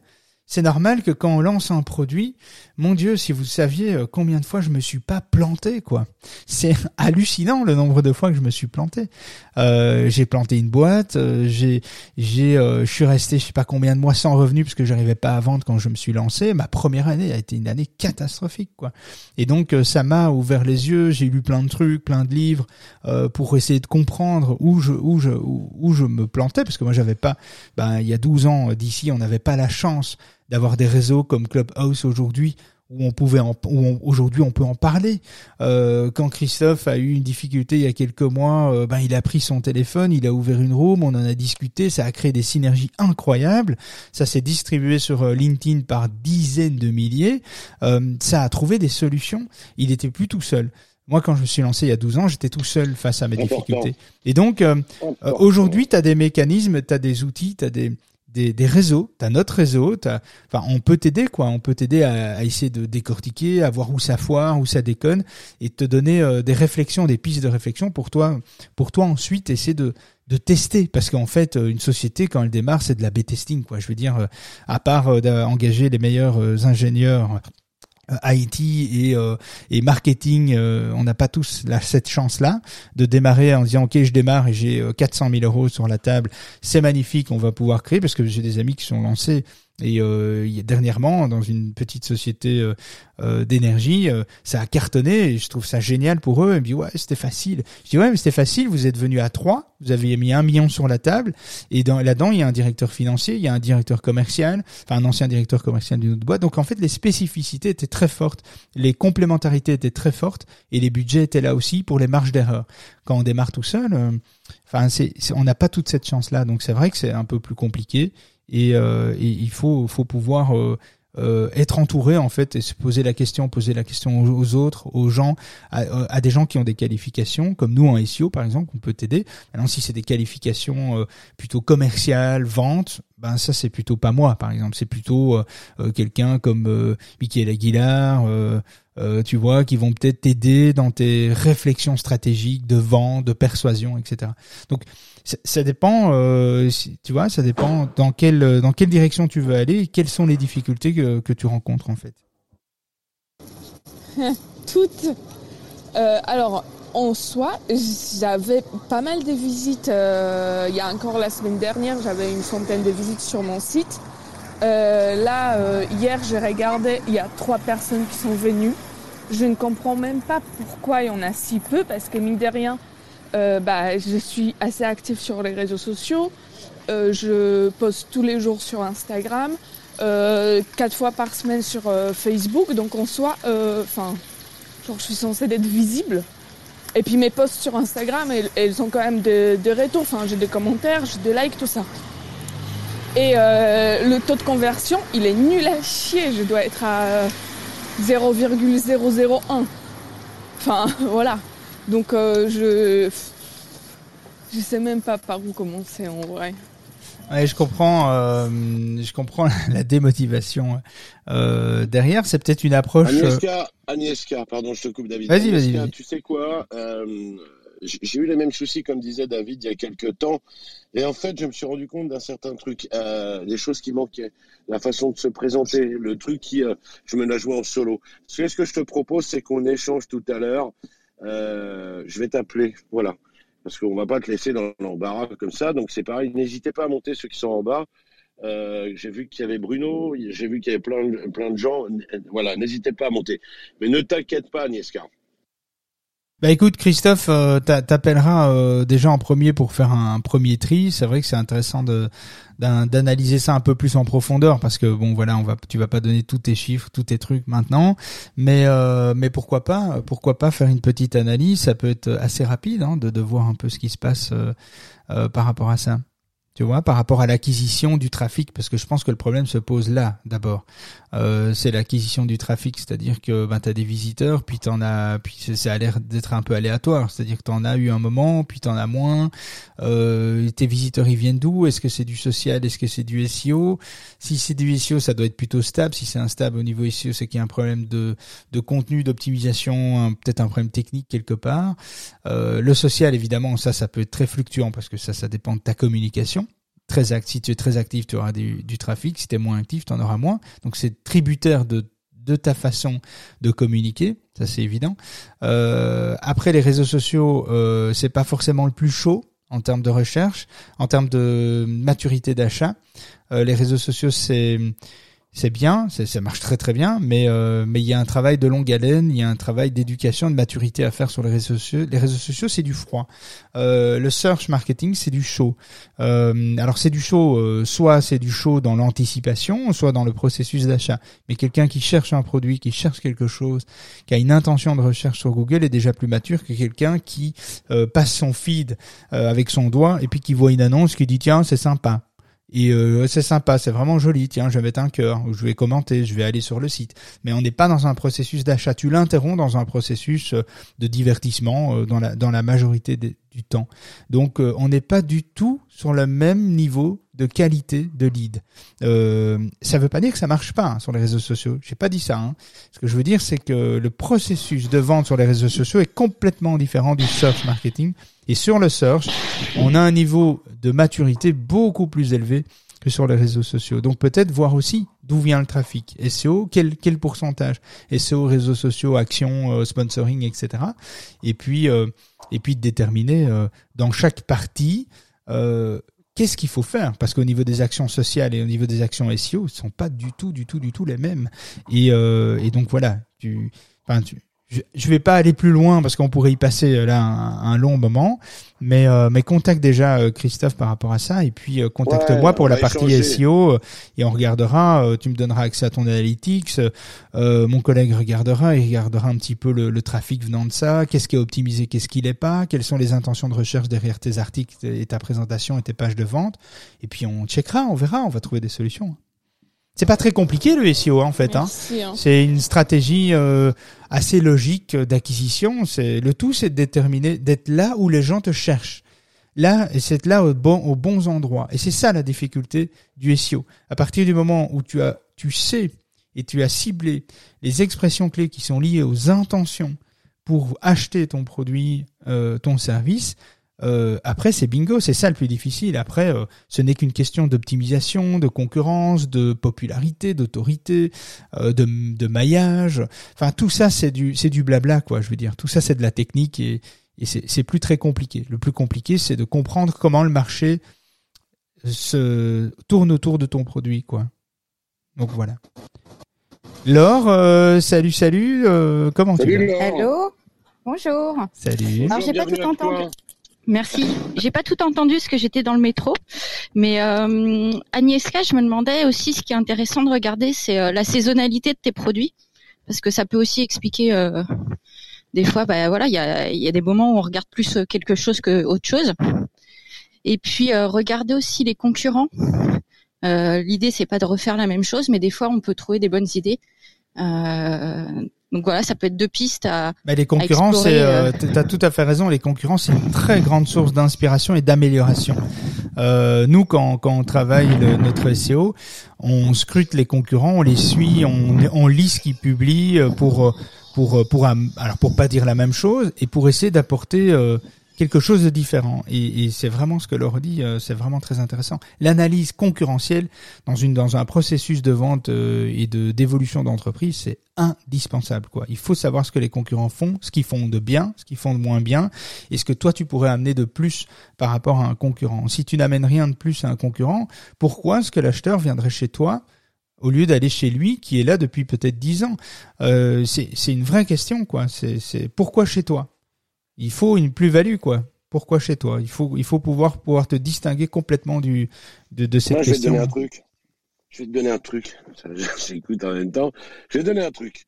c'est normal que quand on lance un produit, mon Dieu, si vous saviez euh, combien de fois je me suis pas planté, quoi. C'est hallucinant le nombre de fois que je me suis planté. Euh, j'ai planté une boîte, euh, j'ai, j'ai, je suis resté je sais pas combien de mois sans revenu parce que j'arrivais pas à vendre quand je me suis lancé. Ma première année a été une année catastrophique, quoi. Et donc ça m'a ouvert les yeux. J'ai lu plein de trucs, plein de livres pour essayer de comprendre où je, où je, où, je me plantais parce que moi j'avais pas, ben il y a 12 ans d'ici, on n'avait pas la chance d'avoir des réseaux comme Clubhouse aujourd'hui où on pouvait en, où aujourd'hui on peut en parler. Euh, quand Christophe a eu une difficulté il y a quelques mois, euh, ben il a pris son téléphone, il a ouvert une room, on en a discuté, ça a créé des synergies incroyables. Ça s'est distribué sur euh, LinkedIn par dizaines de milliers. Euh, ça a trouvé des solutions. Il était plus tout seul. Moi, quand je me suis lancé il y a 12 ans, j'étais tout seul face à mes difficultés. Et donc, aujourd'hui, tu as des mécanismes, tu as des outils, tu as des, des, des réseaux, t'as notre réseau, t'as, enfin, on peut t'aider quoi, on peut t'aider à, à, essayer de décortiquer, à voir où ça foire, où ça déconne, et te donner euh, des réflexions, des pistes de réflexion pour toi, pour toi ensuite essayer de de tester. Parce qu'en fait euh, une société quand elle démarre c'est de la B-testing quoi. Je veux dire euh, à part d'engager les meilleurs ingénieurs IT et, et marketing, on n'a pas tous la, cette chance-là de démarrer en disant ok je démarre et j'ai 400 000 euros sur la table, c'est magnifique, on va pouvoir créer parce que j'ai des amis qui sont lancés et euh, dernièrement, dans une petite société euh, euh, d'énergie, euh, ça a cartonné et je trouve ça génial pour eux. Me disent ouais c'était facile. Je dis ouais mais c'était facile. Vous êtes venu à trois, vous avez mis un million sur la table et dans, là-dedans il y a un directeur financier, il y a un directeur commercial, enfin un ancien directeur commercial d'une autre boîte. Donc en fait les spécificités étaient très fortes, les complémentarités étaient très fortes et les budgets étaient là aussi pour les marges d'erreur. Quand on démarre tout seul, enfin c'est, on n'a pas toute cette chance là. Donc c'est vrai que c'est un peu plus compliqué et, euh, il faut, faut pouvoir euh, euh, être entouré en fait et se poser la question, poser la question aux, autres, aux gens, à, à, des gens qui ont des qualifications, comme nous en SEO par exemple, on peut t'aider. Maintenant, si c'est des qualifications plutôt commerciales, vente, ben ça c'est plutôt pas moi par exemple, c'est plutôt quelqu'un comme euh, Michael Aguilar, tu vois, qui vont peut-être t'aider dans tes réflexions stratégiques de vente, de persuasion, etc. Donc ça dépend, euh, tu vois, ça dépend dans quelle dans quelle direction tu veux aller et quelles sont les difficultés que, que tu rencontres en fait. Toutes. Euh, alors, en soi, j'avais pas mal de visites. Euh, il y a encore la semaine dernière, j'avais une centaine de visites sur mon site. là, hier, j'ai regardé, il y a trois personnes qui sont venues. Je ne comprends même pas pourquoi il y en a si peu, parce que mine de rien, euh, bah, je suis assez active sur les réseaux sociaux. Euh, je poste tous les jours sur Instagram, euh, quatre fois par semaine sur euh, Facebook. Donc en soi, euh, enfin, je suis censée être visible. Et puis mes posts sur Instagram, elles, ont quand même de retours. Enfin, j'ai des commentaires, j'ai des likes, tout ça. Et le taux de conversion, il est nul à chier. Je dois être à 0,001. Enfin, voilà. Donc euh, je je sais même pas par où commencer en vrai. Ouais, je comprends, euh, je comprends la démotivation euh, derrière. C'est peut-être une approche. Euh, Agnieszka, Agnieszka, pardon, je te coupe, David. Vas-y, vas-y. Vas tu sais quoi euh, J'ai eu les mêmes soucis, comme disait David, il y a quelques temps. Et en fait, je me suis rendu compte d'un certain truc, des choses qui manquaient, la façon de se présenter, le truc qui, je me la joué en solo. Ce que je te propose, c'est qu'on échange tout à l'heure je vais t'appeler, voilà. Parce qu'on va pas te laisser dans l'embarras comme ça. Donc c'est pareil, n'hésitez pas à monter ceux qui sont en bas. Euh, j'ai vu qu'il y avait Bruno, j'ai vu qu'il y avait plein, plein de gens. Voilà, n'hésitez pas à monter. Mais ne t'inquiète pas, Niesca. Bah écoute Christophe, euh, t'appelleras euh, déjà en premier pour faire un, premier tri. C'est vrai que c'est intéressant d'analyser ça un peu plus en profondeur parce que bon voilà on va tu vas pas donner tous tes chiffres tous tes trucs maintenant. Mais euh, mais pourquoi pas pourquoi pas faire une petite analyse. Ça peut être assez rapide hein, de de voir un peu ce qui se passe par rapport à ça tu vois, par rapport à l'acquisition du trafic, parce que je pense que le problème se pose là d'abord. Euh, c'est l'acquisition du trafic, c'est-à-dire que ben as des visiteurs, puis t'en as, puis ça a l'air d'être un peu aléatoire, c'est-à-dire que t'en as eu un moment, puis t'en as moins. Euh, tes visiteurs ils viennent d'où? Est-ce que c'est du social? Est-ce que c'est du SEO Si c'est du SEO, ça doit être plutôt stable. Si c'est instable au niveau SEO, c'est qu'il y a un problème de de contenu, d'optimisation, peut-être un problème technique quelque part. Euh, le social, évidemment, ça, ça peut être très fluctuant parce que ça, ça dépend de ta communication très actif, si tu es très actif, tu auras du, du trafic. Si tu es moins actif, tu en auras moins. Donc c'est tributaire de, de ta façon de communiquer, ça c'est évident. Euh, après les réseaux sociaux, euh, c'est pas forcément le plus chaud en termes de recherche, en termes de maturité d'achat. Euh, les réseaux sociaux c'est c'est bien, ça marche très très bien, mais euh, mais il y a un travail de longue haleine, il y a un travail d'éducation, de maturité à faire sur les réseaux sociaux. Les réseaux sociaux, c'est du froid. Euh, le search marketing, c'est du chaud. Euh, alors c'est du chaud, euh, soit c'est du chaud dans l'anticipation, soit dans le processus d'achat. Mais quelqu'un qui cherche un produit, qui cherche quelque chose, qui a une intention de recherche sur Google est déjà plus mature que quelqu'un qui euh, passe son feed avec son doigt et puis qui voit une annonce qui dit tiens c'est sympa et euh, c'est sympa, c'est vraiment joli. Tiens, je vais mettre un cœur, ou je vais commenter, je vais aller sur le site. Mais on n'est pas dans un processus d'achat. Tu l'interromps dans un processus euh, de divertissement euh, dans la dans la majorité du temps. Donc, on n'est pas du tout sur le même niveau de qualité de lead. Euh, ça veut pas dire que ça marche pas hein, sur les réseaux sociaux. J'ai pas dit ça. Hein. Ce que je veux dire, c'est que le processus de vente sur les réseaux sociaux est complètement différent du search marketing. Et sur le search, on a un niveau de maturité beaucoup plus élevé que sur les réseaux sociaux. Donc peut-être voir aussi d'où vient le trafic. SEO, quel, quel pourcentage? SEO, réseaux sociaux, actions, euh, sponsoring, etc. Et puis, euh, et puis déterminer euh, dans chaque partie qu'est-ce qu'il faut faire? Parce qu'au niveau des actions sociales et au niveau des actions SEO, ne sont pas du tout, du tout, du tout les mêmes. Et, et donc voilà, tu, enfin, tu, je, je vais pas aller plus loin parce qu'on pourrait y passer euh, là un, long moment, mais euh, mais contacte déjà euh, Christophe par rapport à ça et puis contacte-moi pour la partie SEO et on regardera. tu me donneras accès à ton analytics. mon collègue regardera et regardera un petit peu le, le trafic venant de ça. Qu'est-ce qui est optimisé, qu'est-ce qui l'est pas, quelles sont les intentions de recherche derrière tes articles et ta présentation et tes pages de vente. Et puis on checkera, on verra, on va trouver des solutions. C'est pas très compliqué le SEO en fait. hein. hein. C'est une stratégie euh, assez logique d'acquisition. C'est le tout, c'est de déterminer d'être là où les gens te cherchent. Là, et c'est là au bon, aux bons endroits. Et c'est ça la difficulté du SEO. À partir du moment où tu as, tu sais et tu as ciblé les expressions clés qui sont liées aux intentions pour acheter ton produit, euh, ton service, euh, après, c'est bingo, c'est ça le plus difficile. Après, euh, ce n'est qu'une question d'optimisation, de concurrence, de popularité, d'autorité, euh, de, de, maillage. Enfin, tout ça, c'est du, c'est du blabla, quoi. Je veux dire, tout ça, c'est de la technique et, et c'est plus très compliqué. Le plus compliqué, c'est de comprendre comment le marché se tourne autour de ton produit, quoi. Donc voilà. Laure, salut, salut. comment tu vas? Hello. Bonjour. Salut. Alors j'ai pas tout entendu. Merci. J'ai pas tout entendu parce que j'étais dans le métro, mais euh, Agnieszka, je me demandais aussi ce qui est intéressant de regarder, c'est euh, la saisonnalité de tes produits, parce que ça peut aussi expliquer euh, des fois, bah voilà, il y a, y a des moments où on regarde plus euh, quelque chose que autre chose. Et puis euh, regarder aussi les concurrents. L'idée c'est pas de refaire la même chose, mais des fois on peut trouver des bonnes idées. Donc voilà, ça peut être deux pistes à. Bah, les concurrents, c'est, euh, tu as tout à fait raison. Les concurrents, c'est une très grande source d'inspiration et d'amélioration. Euh, nous, quand, quand on travaille notre SEO, on scrute les concurrents, on les suit, on, on lit ce qu'ils publient pour pour pour alors pour pas dire la même chose et pour essayer d'apporter euh, quelque chose de différent. Et, et c'est vraiment ce que Laure dit, euh, c'est vraiment très intéressant. L'analyse concurrentielle dans une dans un processus de vente euh, et de d'évolution d'entreprise, c'est indispensable. Quoi. Il faut savoir ce que les concurrents font, ce qu'ils font de bien, ce qu'ils font de moins bien, et ce que toi tu pourrais amener de plus par rapport à un concurrent. Si tu n'amènes rien de plus à un concurrent, pourquoi est-ce que l'acheteur viendrait chez toi au lieu d'aller chez lui qui est là depuis peut-être dix ans? Euh, C'est une vraie question. quoi. C'est pourquoi chez toi? Il faut une plus-value, quoi. Pourquoi chez toi? Il faut, il faut pouvoir pouvoir te distinguer complètement du de, de cette Moi, je vais te donner un truc. Je vais te donner un truc. J'écoute en même temps. Je vais te donner un truc.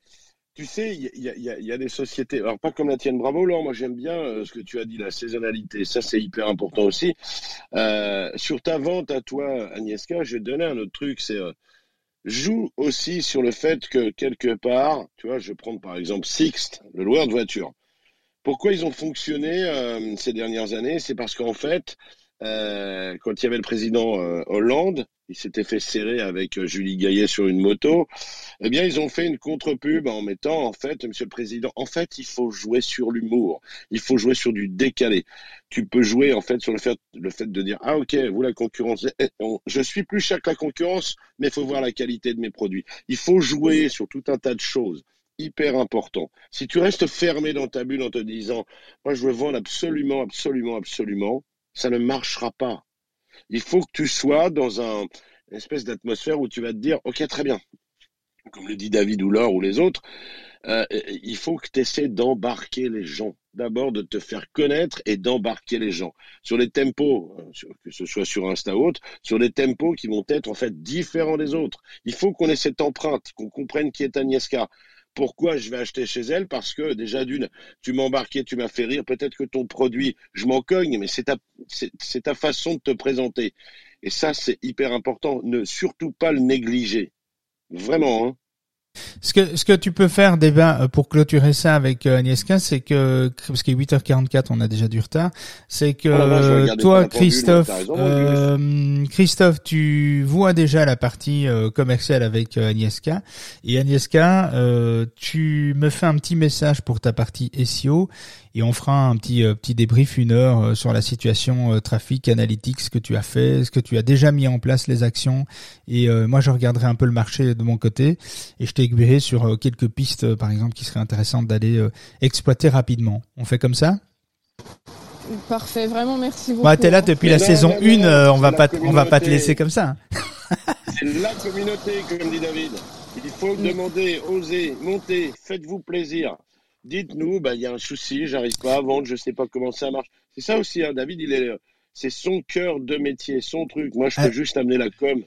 Tu sais, il y a, y, a, y a, des sociétés, alors pas comme la tienne, bravo Laure, moi j'aime bien euh, ce que tu as dit, la saisonnalité, ça c'est hyper important aussi. Euh, sur ta vente à toi, Agnieszka, je vais te donner un autre truc, c'est euh, joue aussi sur le fait que quelque part, tu vois, je vais prendre par exemple Sixt, le loueur de voiture. Pourquoi ils ont fonctionné euh, ces dernières années? C'est parce qu'en fait, euh, quand il y avait le président euh, Hollande, il s'était fait serrer avec Julie Gaillet sur une moto. Eh bien, ils ont fait une contre-pub en mettant, en fait, Monsieur le Président, en fait, il faut jouer sur l'humour. Il faut jouer sur du décalé. Tu peux jouer, en fait, sur le fait, de dire, ah, ok, vous, la concurrence, eh, je suis plus cher que la concurrence, mais il faut voir la qualité de mes produits. Il faut jouer sur tout un tas de choses hyper important. Si tu restes fermé dans ta bulle en te disant, moi je veux vendre absolument, absolument, absolument, ça ne marchera pas. Il faut que tu sois dans un, une espèce d'atmosphère où tu vas te dire, ok, très bien. Comme le dit David ou Laure ou les autres, euh, il faut que tu essaies d'embarquer les gens. D'abord de te faire connaître et d'embarquer les gens. Sur les tempos, euh, que ce soit sur Insta ou autre, sur les tempos qui vont être en fait différents des autres. Il faut qu'on ait cette empreinte, qu'on comprenne qui est Agnieszka. Pourquoi je vais acheter chez elle? Parce que déjà d'une, tu m'as embarqué, tu m'as fait rire. Peut-être que ton produit, je m'en cogne, mais c'est ta, c'est ta façon de te présenter. Et ça, c'est hyper important. Ne surtout pas le négliger. Vraiment. Hein Ce que ce que tu peux faire déjà euh, pour clôturer ça avec euh, Agnieszka, c'est que parce qu'il est 8h44, on a déjà du retard, c'est que Oh là toi Christophe euh, Christophe, tu vois déjà la partie euh, commerciale avec Agnieszka. Et Agnieszka, euh, tu me fais un petit message pour ta partie SEO et on fera un petit euh, petit débrief une heure euh, sur la situation euh, trafic analytics ce que tu as fait, ce que tu as déjà mis en place les actions et euh, moi je regarderai un peu le marché de mon côté et je t'aiguillerai sur euh, quelques pistes euh, par exemple qui seraient intéressantes d'aller euh, exploiter rapidement. On fait comme ça? Parfait, vraiment merci beaucoup. Bah t'es là depuis Mais la saison non, non, 1, euh, on va pas on va pas te laisser comme ça. hein. C'est la communauté, comme dit David. Il faut demander, oser, monter, faites-vous plaisir. Dites-nous, bah, il y a un souci, j'arrive pas à vendre, je sais pas comment ça marche. C'est ça aussi, hein, David, il est, c'est son cœur de métier, son truc. Moi, je peux Ah. juste amener la com.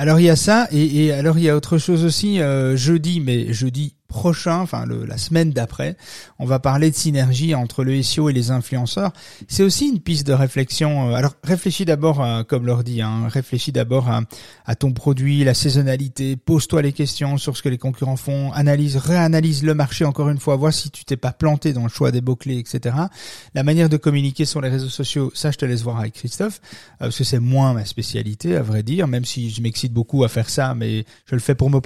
Alors il y a ça et, et alors il y a autre chose aussi euh, jeudi mais jeudi prochain enfin le, la semaine d'après on va parler de synergie entre le SEO et les influenceurs. C'est aussi une piste de réflexion euh, alors réfléchis d'abord comme leur dit hein, réfléchis d'abord à, à ton produit la saisonnalité pose-toi les questions sur ce que les concurrents font analyse réanalyse le marché encore une fois vois si tu t'es pas planté dans le choix des mots clés etc la manière de communiquer sur les réseaux sociaux ça je te laisse voir avec Christophe euh, parce que c'est moins ma spécialité à vrai dire, même si je m'excite beaucoup à faire ça, mais je le fais pour mon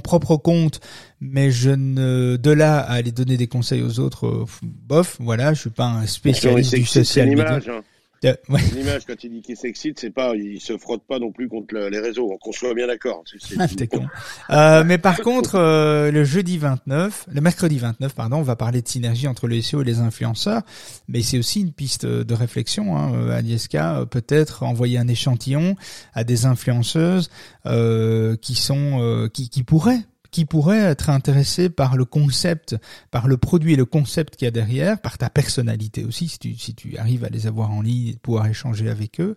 propre compte, mais je ne de là à aller donner des conseils aux autres, euh, bof, voilà, je suis pas un spécialiste du social media. hein. Euh, ouais. Une image, quand il dit qu'il s'excite, c'est pas, il se frotte pas non plus contre le- les réseaux. Qu'on soit bien d'accord. Ah. Euh, mais par contre, euh, le jeudi 29, le mercredi 29, pardon, on va parler de synergie entre le SEO et les influenceurs. Mais c'est aussi une piste de réflexion. Hein. Euh, Agnieszka, euh, peut-être envoyer un échantillon à des influenceuses euh, qui sont, euh, qui, qui pourraient qui pourraient être intéressés par le concept, par le produit et le concept qu'il y a derrière, par ta personnalité aussi, si tu, si tu arrives à les avoir en ligne et pouvoir échanger avec eux.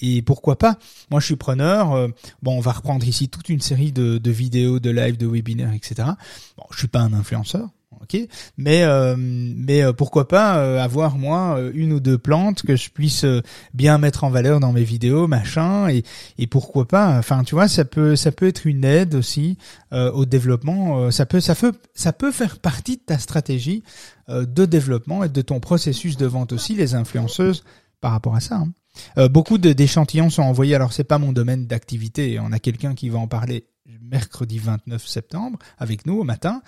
Et pourquoi pas? Moi, je suis preneur. euh, Bon, on va reprendre ici toute une série de, de vidéos, de lives, de webinaires, etc. Bon, je suis pas un influenceur, ok, mais euh, mais euh, pourquoi pas euh, avoir moi euh, une ou deux plantes que je puisse euh, bien mettre en valeur dans mes vidéos, machin, et et pourquoi pas? Enfin, tu vois, ça peut ça peut être une aide aussi euh, au développement. ça peut ça peut ça peut faire partie de ta stratégie de développement et de ton processus de vente aussi, les influenceuses par rapport à ça. hein. Euh, beaucoup d'échantillons sont envoyés. Alors c'est pas mon domaine d'activité. On a quelqu'un qui va en parler mercredi 29 septembre avec nous au matin.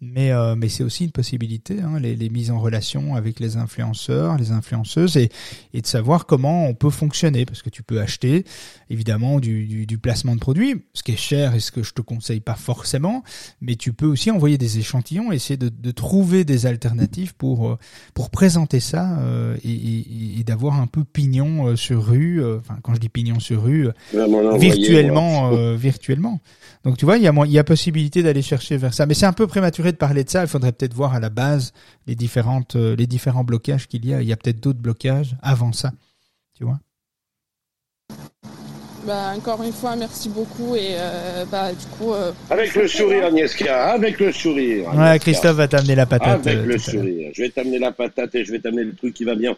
Mais euh, mais c'est aussi une possibilité, hein, les, les mises en relation avec les influenceurs, les influenceuses et et de savoir comment on peut fonctionner parce que tu peux acheter évidemment du, du, du placement de produits, ce qui est cher et ce que je te conseille pas forcément, mais tu peux aussi envoyer des échantillons, essayer de, de trouver des alternatives pour euh, pour présenter ça euh, et, et, et d'avoir un peu pignon sur rue. Enfin, quand je dis pignon sur rue, virtuellement, euh, virtuellement. Donc tu vois, il y a il y a possibilité d'aller chercher vers ça, mais c'est un peu prématuré de parler de ça. Il faudrait peut-être voir à la base les différentes euh, les différents blocages qu'il y a. Il y a peut-être d'autres blocages avant ça, tu vois? Bah, encore une fois, merci beaucoup et euh, bah, du coup. euh, Avec le sourire, Agnieszka, avec le sourire. Ouais. Christophe va t'amener la patate. Avec euh, le sourire. Je vais t'amener la patate et je vais t'amener le truc qui va bien.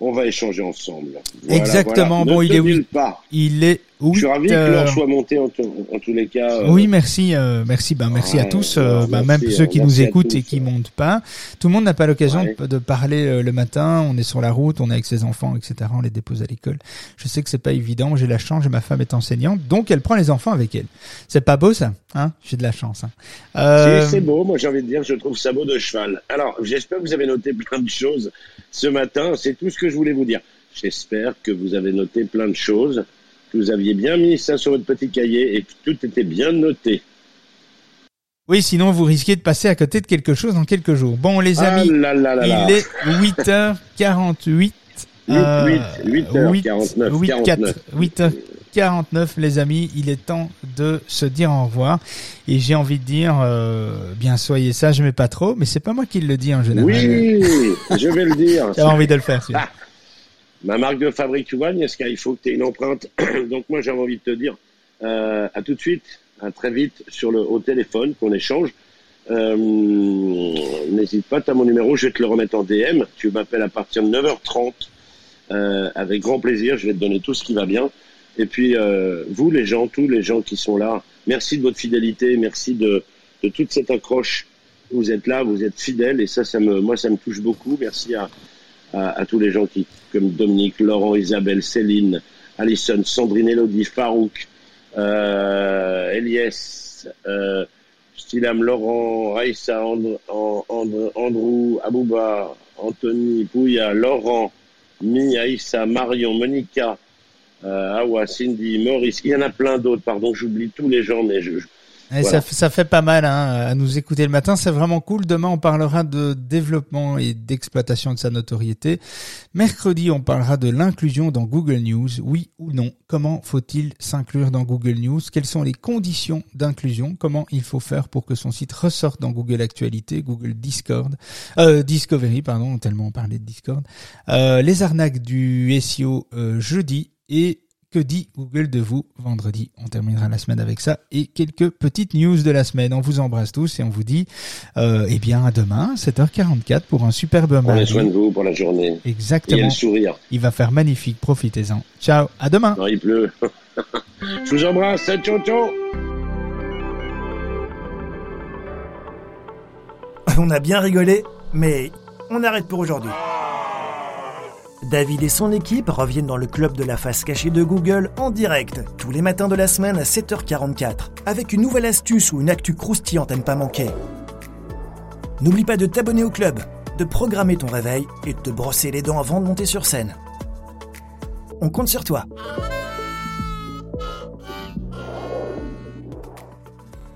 On va échanger ensemble. Voilà, Exactement. voilà. Bon, Ne il te est pas. Il est Je oui. suis ravi que l'heure soit montée en, to- en tous les cas. euh, Oui, merci, euh, merci, ben merci à tous, euh, ben merci, même ceux qui euh, nous écoutent tous, et qui euh. montent pas. Tout le monde n'a pas l'occasion Ouais. de, de parler euh, le matin. On est sur la route, on est avec ses enfants, etc. On les dépose à l'école. Je sais que c'est pas évident. J'ai la chance, j'ai ma femme est enseignante, donc elle prend les enfants avec elle. C'est pas beau ça, hein? J'ai de la chance. Hein. Euh, c'est beau, moi j'ai envie de dire, je trouve ça beau de cheval. Alors, j'espère que vous avez noté plein de choses ce matin, c'est tout ce que je voulais vous dire. J'espère que vous avez noté plein de choses, que vous aviez bien mis ça sur votre petit cahier et que tout était bien noté. Oui, sinon vous risquez de passer à côté de quelque chose dans quelques jours. Bon, les Ah amis, là là là là. il est 8h48. euh, 8, 8h49, 8, 49. 8h49, les amis, il est temps de se dire au revoir. Et j'ai envie de dire, euh, bien soyez sages, mais pas trop. Mais c'est pas moi qui le dis en général. Oui, je vais le dire. J'avais envie de le faire. Ma marque de fabrique, tu vois, Agnieszka, il faut que tu aies une empreinte. Donc moi, j'avais envie de te dire euh, à tout de suite, à très vite sur le au téléphone qu'on échange. Euh, N'hésite pas, tu as mon numéro, je vais te le remettre en DM. Tu m'appelles à partir de 9h30 euh, avec grand plaisir. Je vais te donner tout ce qui va bien. Et puis, euh, vous, les gens, tous les gens qui sont là, merci de votre fidélité, merci de, de toute cette accroche. Vous êtes là, vous êtes fidèles et ça, ça me, moi, ça me touche beaucoup. Merci à, à, tous les gens qui, comme Dominique, Laurent, Isabelle, Céline, Alison, Sandrine, Elodie, Farouk, euh, Elias, euh, Laurent, Raissa, Andrew, Abouba, Anthony, Pouya, Laurent, Mi, Aïssa, Marion, Monica, euh, Awa, Cindy, Maurice. Il y en a plein d'autres, pardon, j'oublie tous les gens, mais je, ça, ça, fait pas mal hein, à nous écouter le matin, c'est vraiment cool. Demain, on parlera de développement et d'exploitation de sa notoriété. Mercredi, on parlera de l'inclusion dans Google News. Oui ou non Comment faut-il s'inclure dans Google News? Quelles sont les conditions d'inclusion? Comment il faut faire pour que son site ressorte dans Google Actualité, Google Discord, euh, Discovery, pardon, tellement on parlait de Discord. Euh, les arnaques du SEO euh, jeudi et que dit Google de vous vendredi On terminera la semaine avec ça et quelques petites news de la semaine. On vous embrasse tous et on vous dit euh, eh bien à demain 7h44 pour un superbe mardi. Prenez soin de vous pour la journée. Exactement. Et le sourire. Il va faire magnifique, profitez-en. Ciao, à demain. Non, il pleut. Je vous embrasse, ciao ciao. On a bien rigolé, mais on arrête pour aujourd'hui. David et son équipe reviennent dans le club de la face cachée de Google en direct, tous les matins de la semaine à 7h44, avec une nouvelle astuce ou une actu croustillante à ne pas manquer. N'oublie pas de t'abonner au club, de programmer ton réveil et de te brosser les dents avant de monter sur scène. On compte sur toi.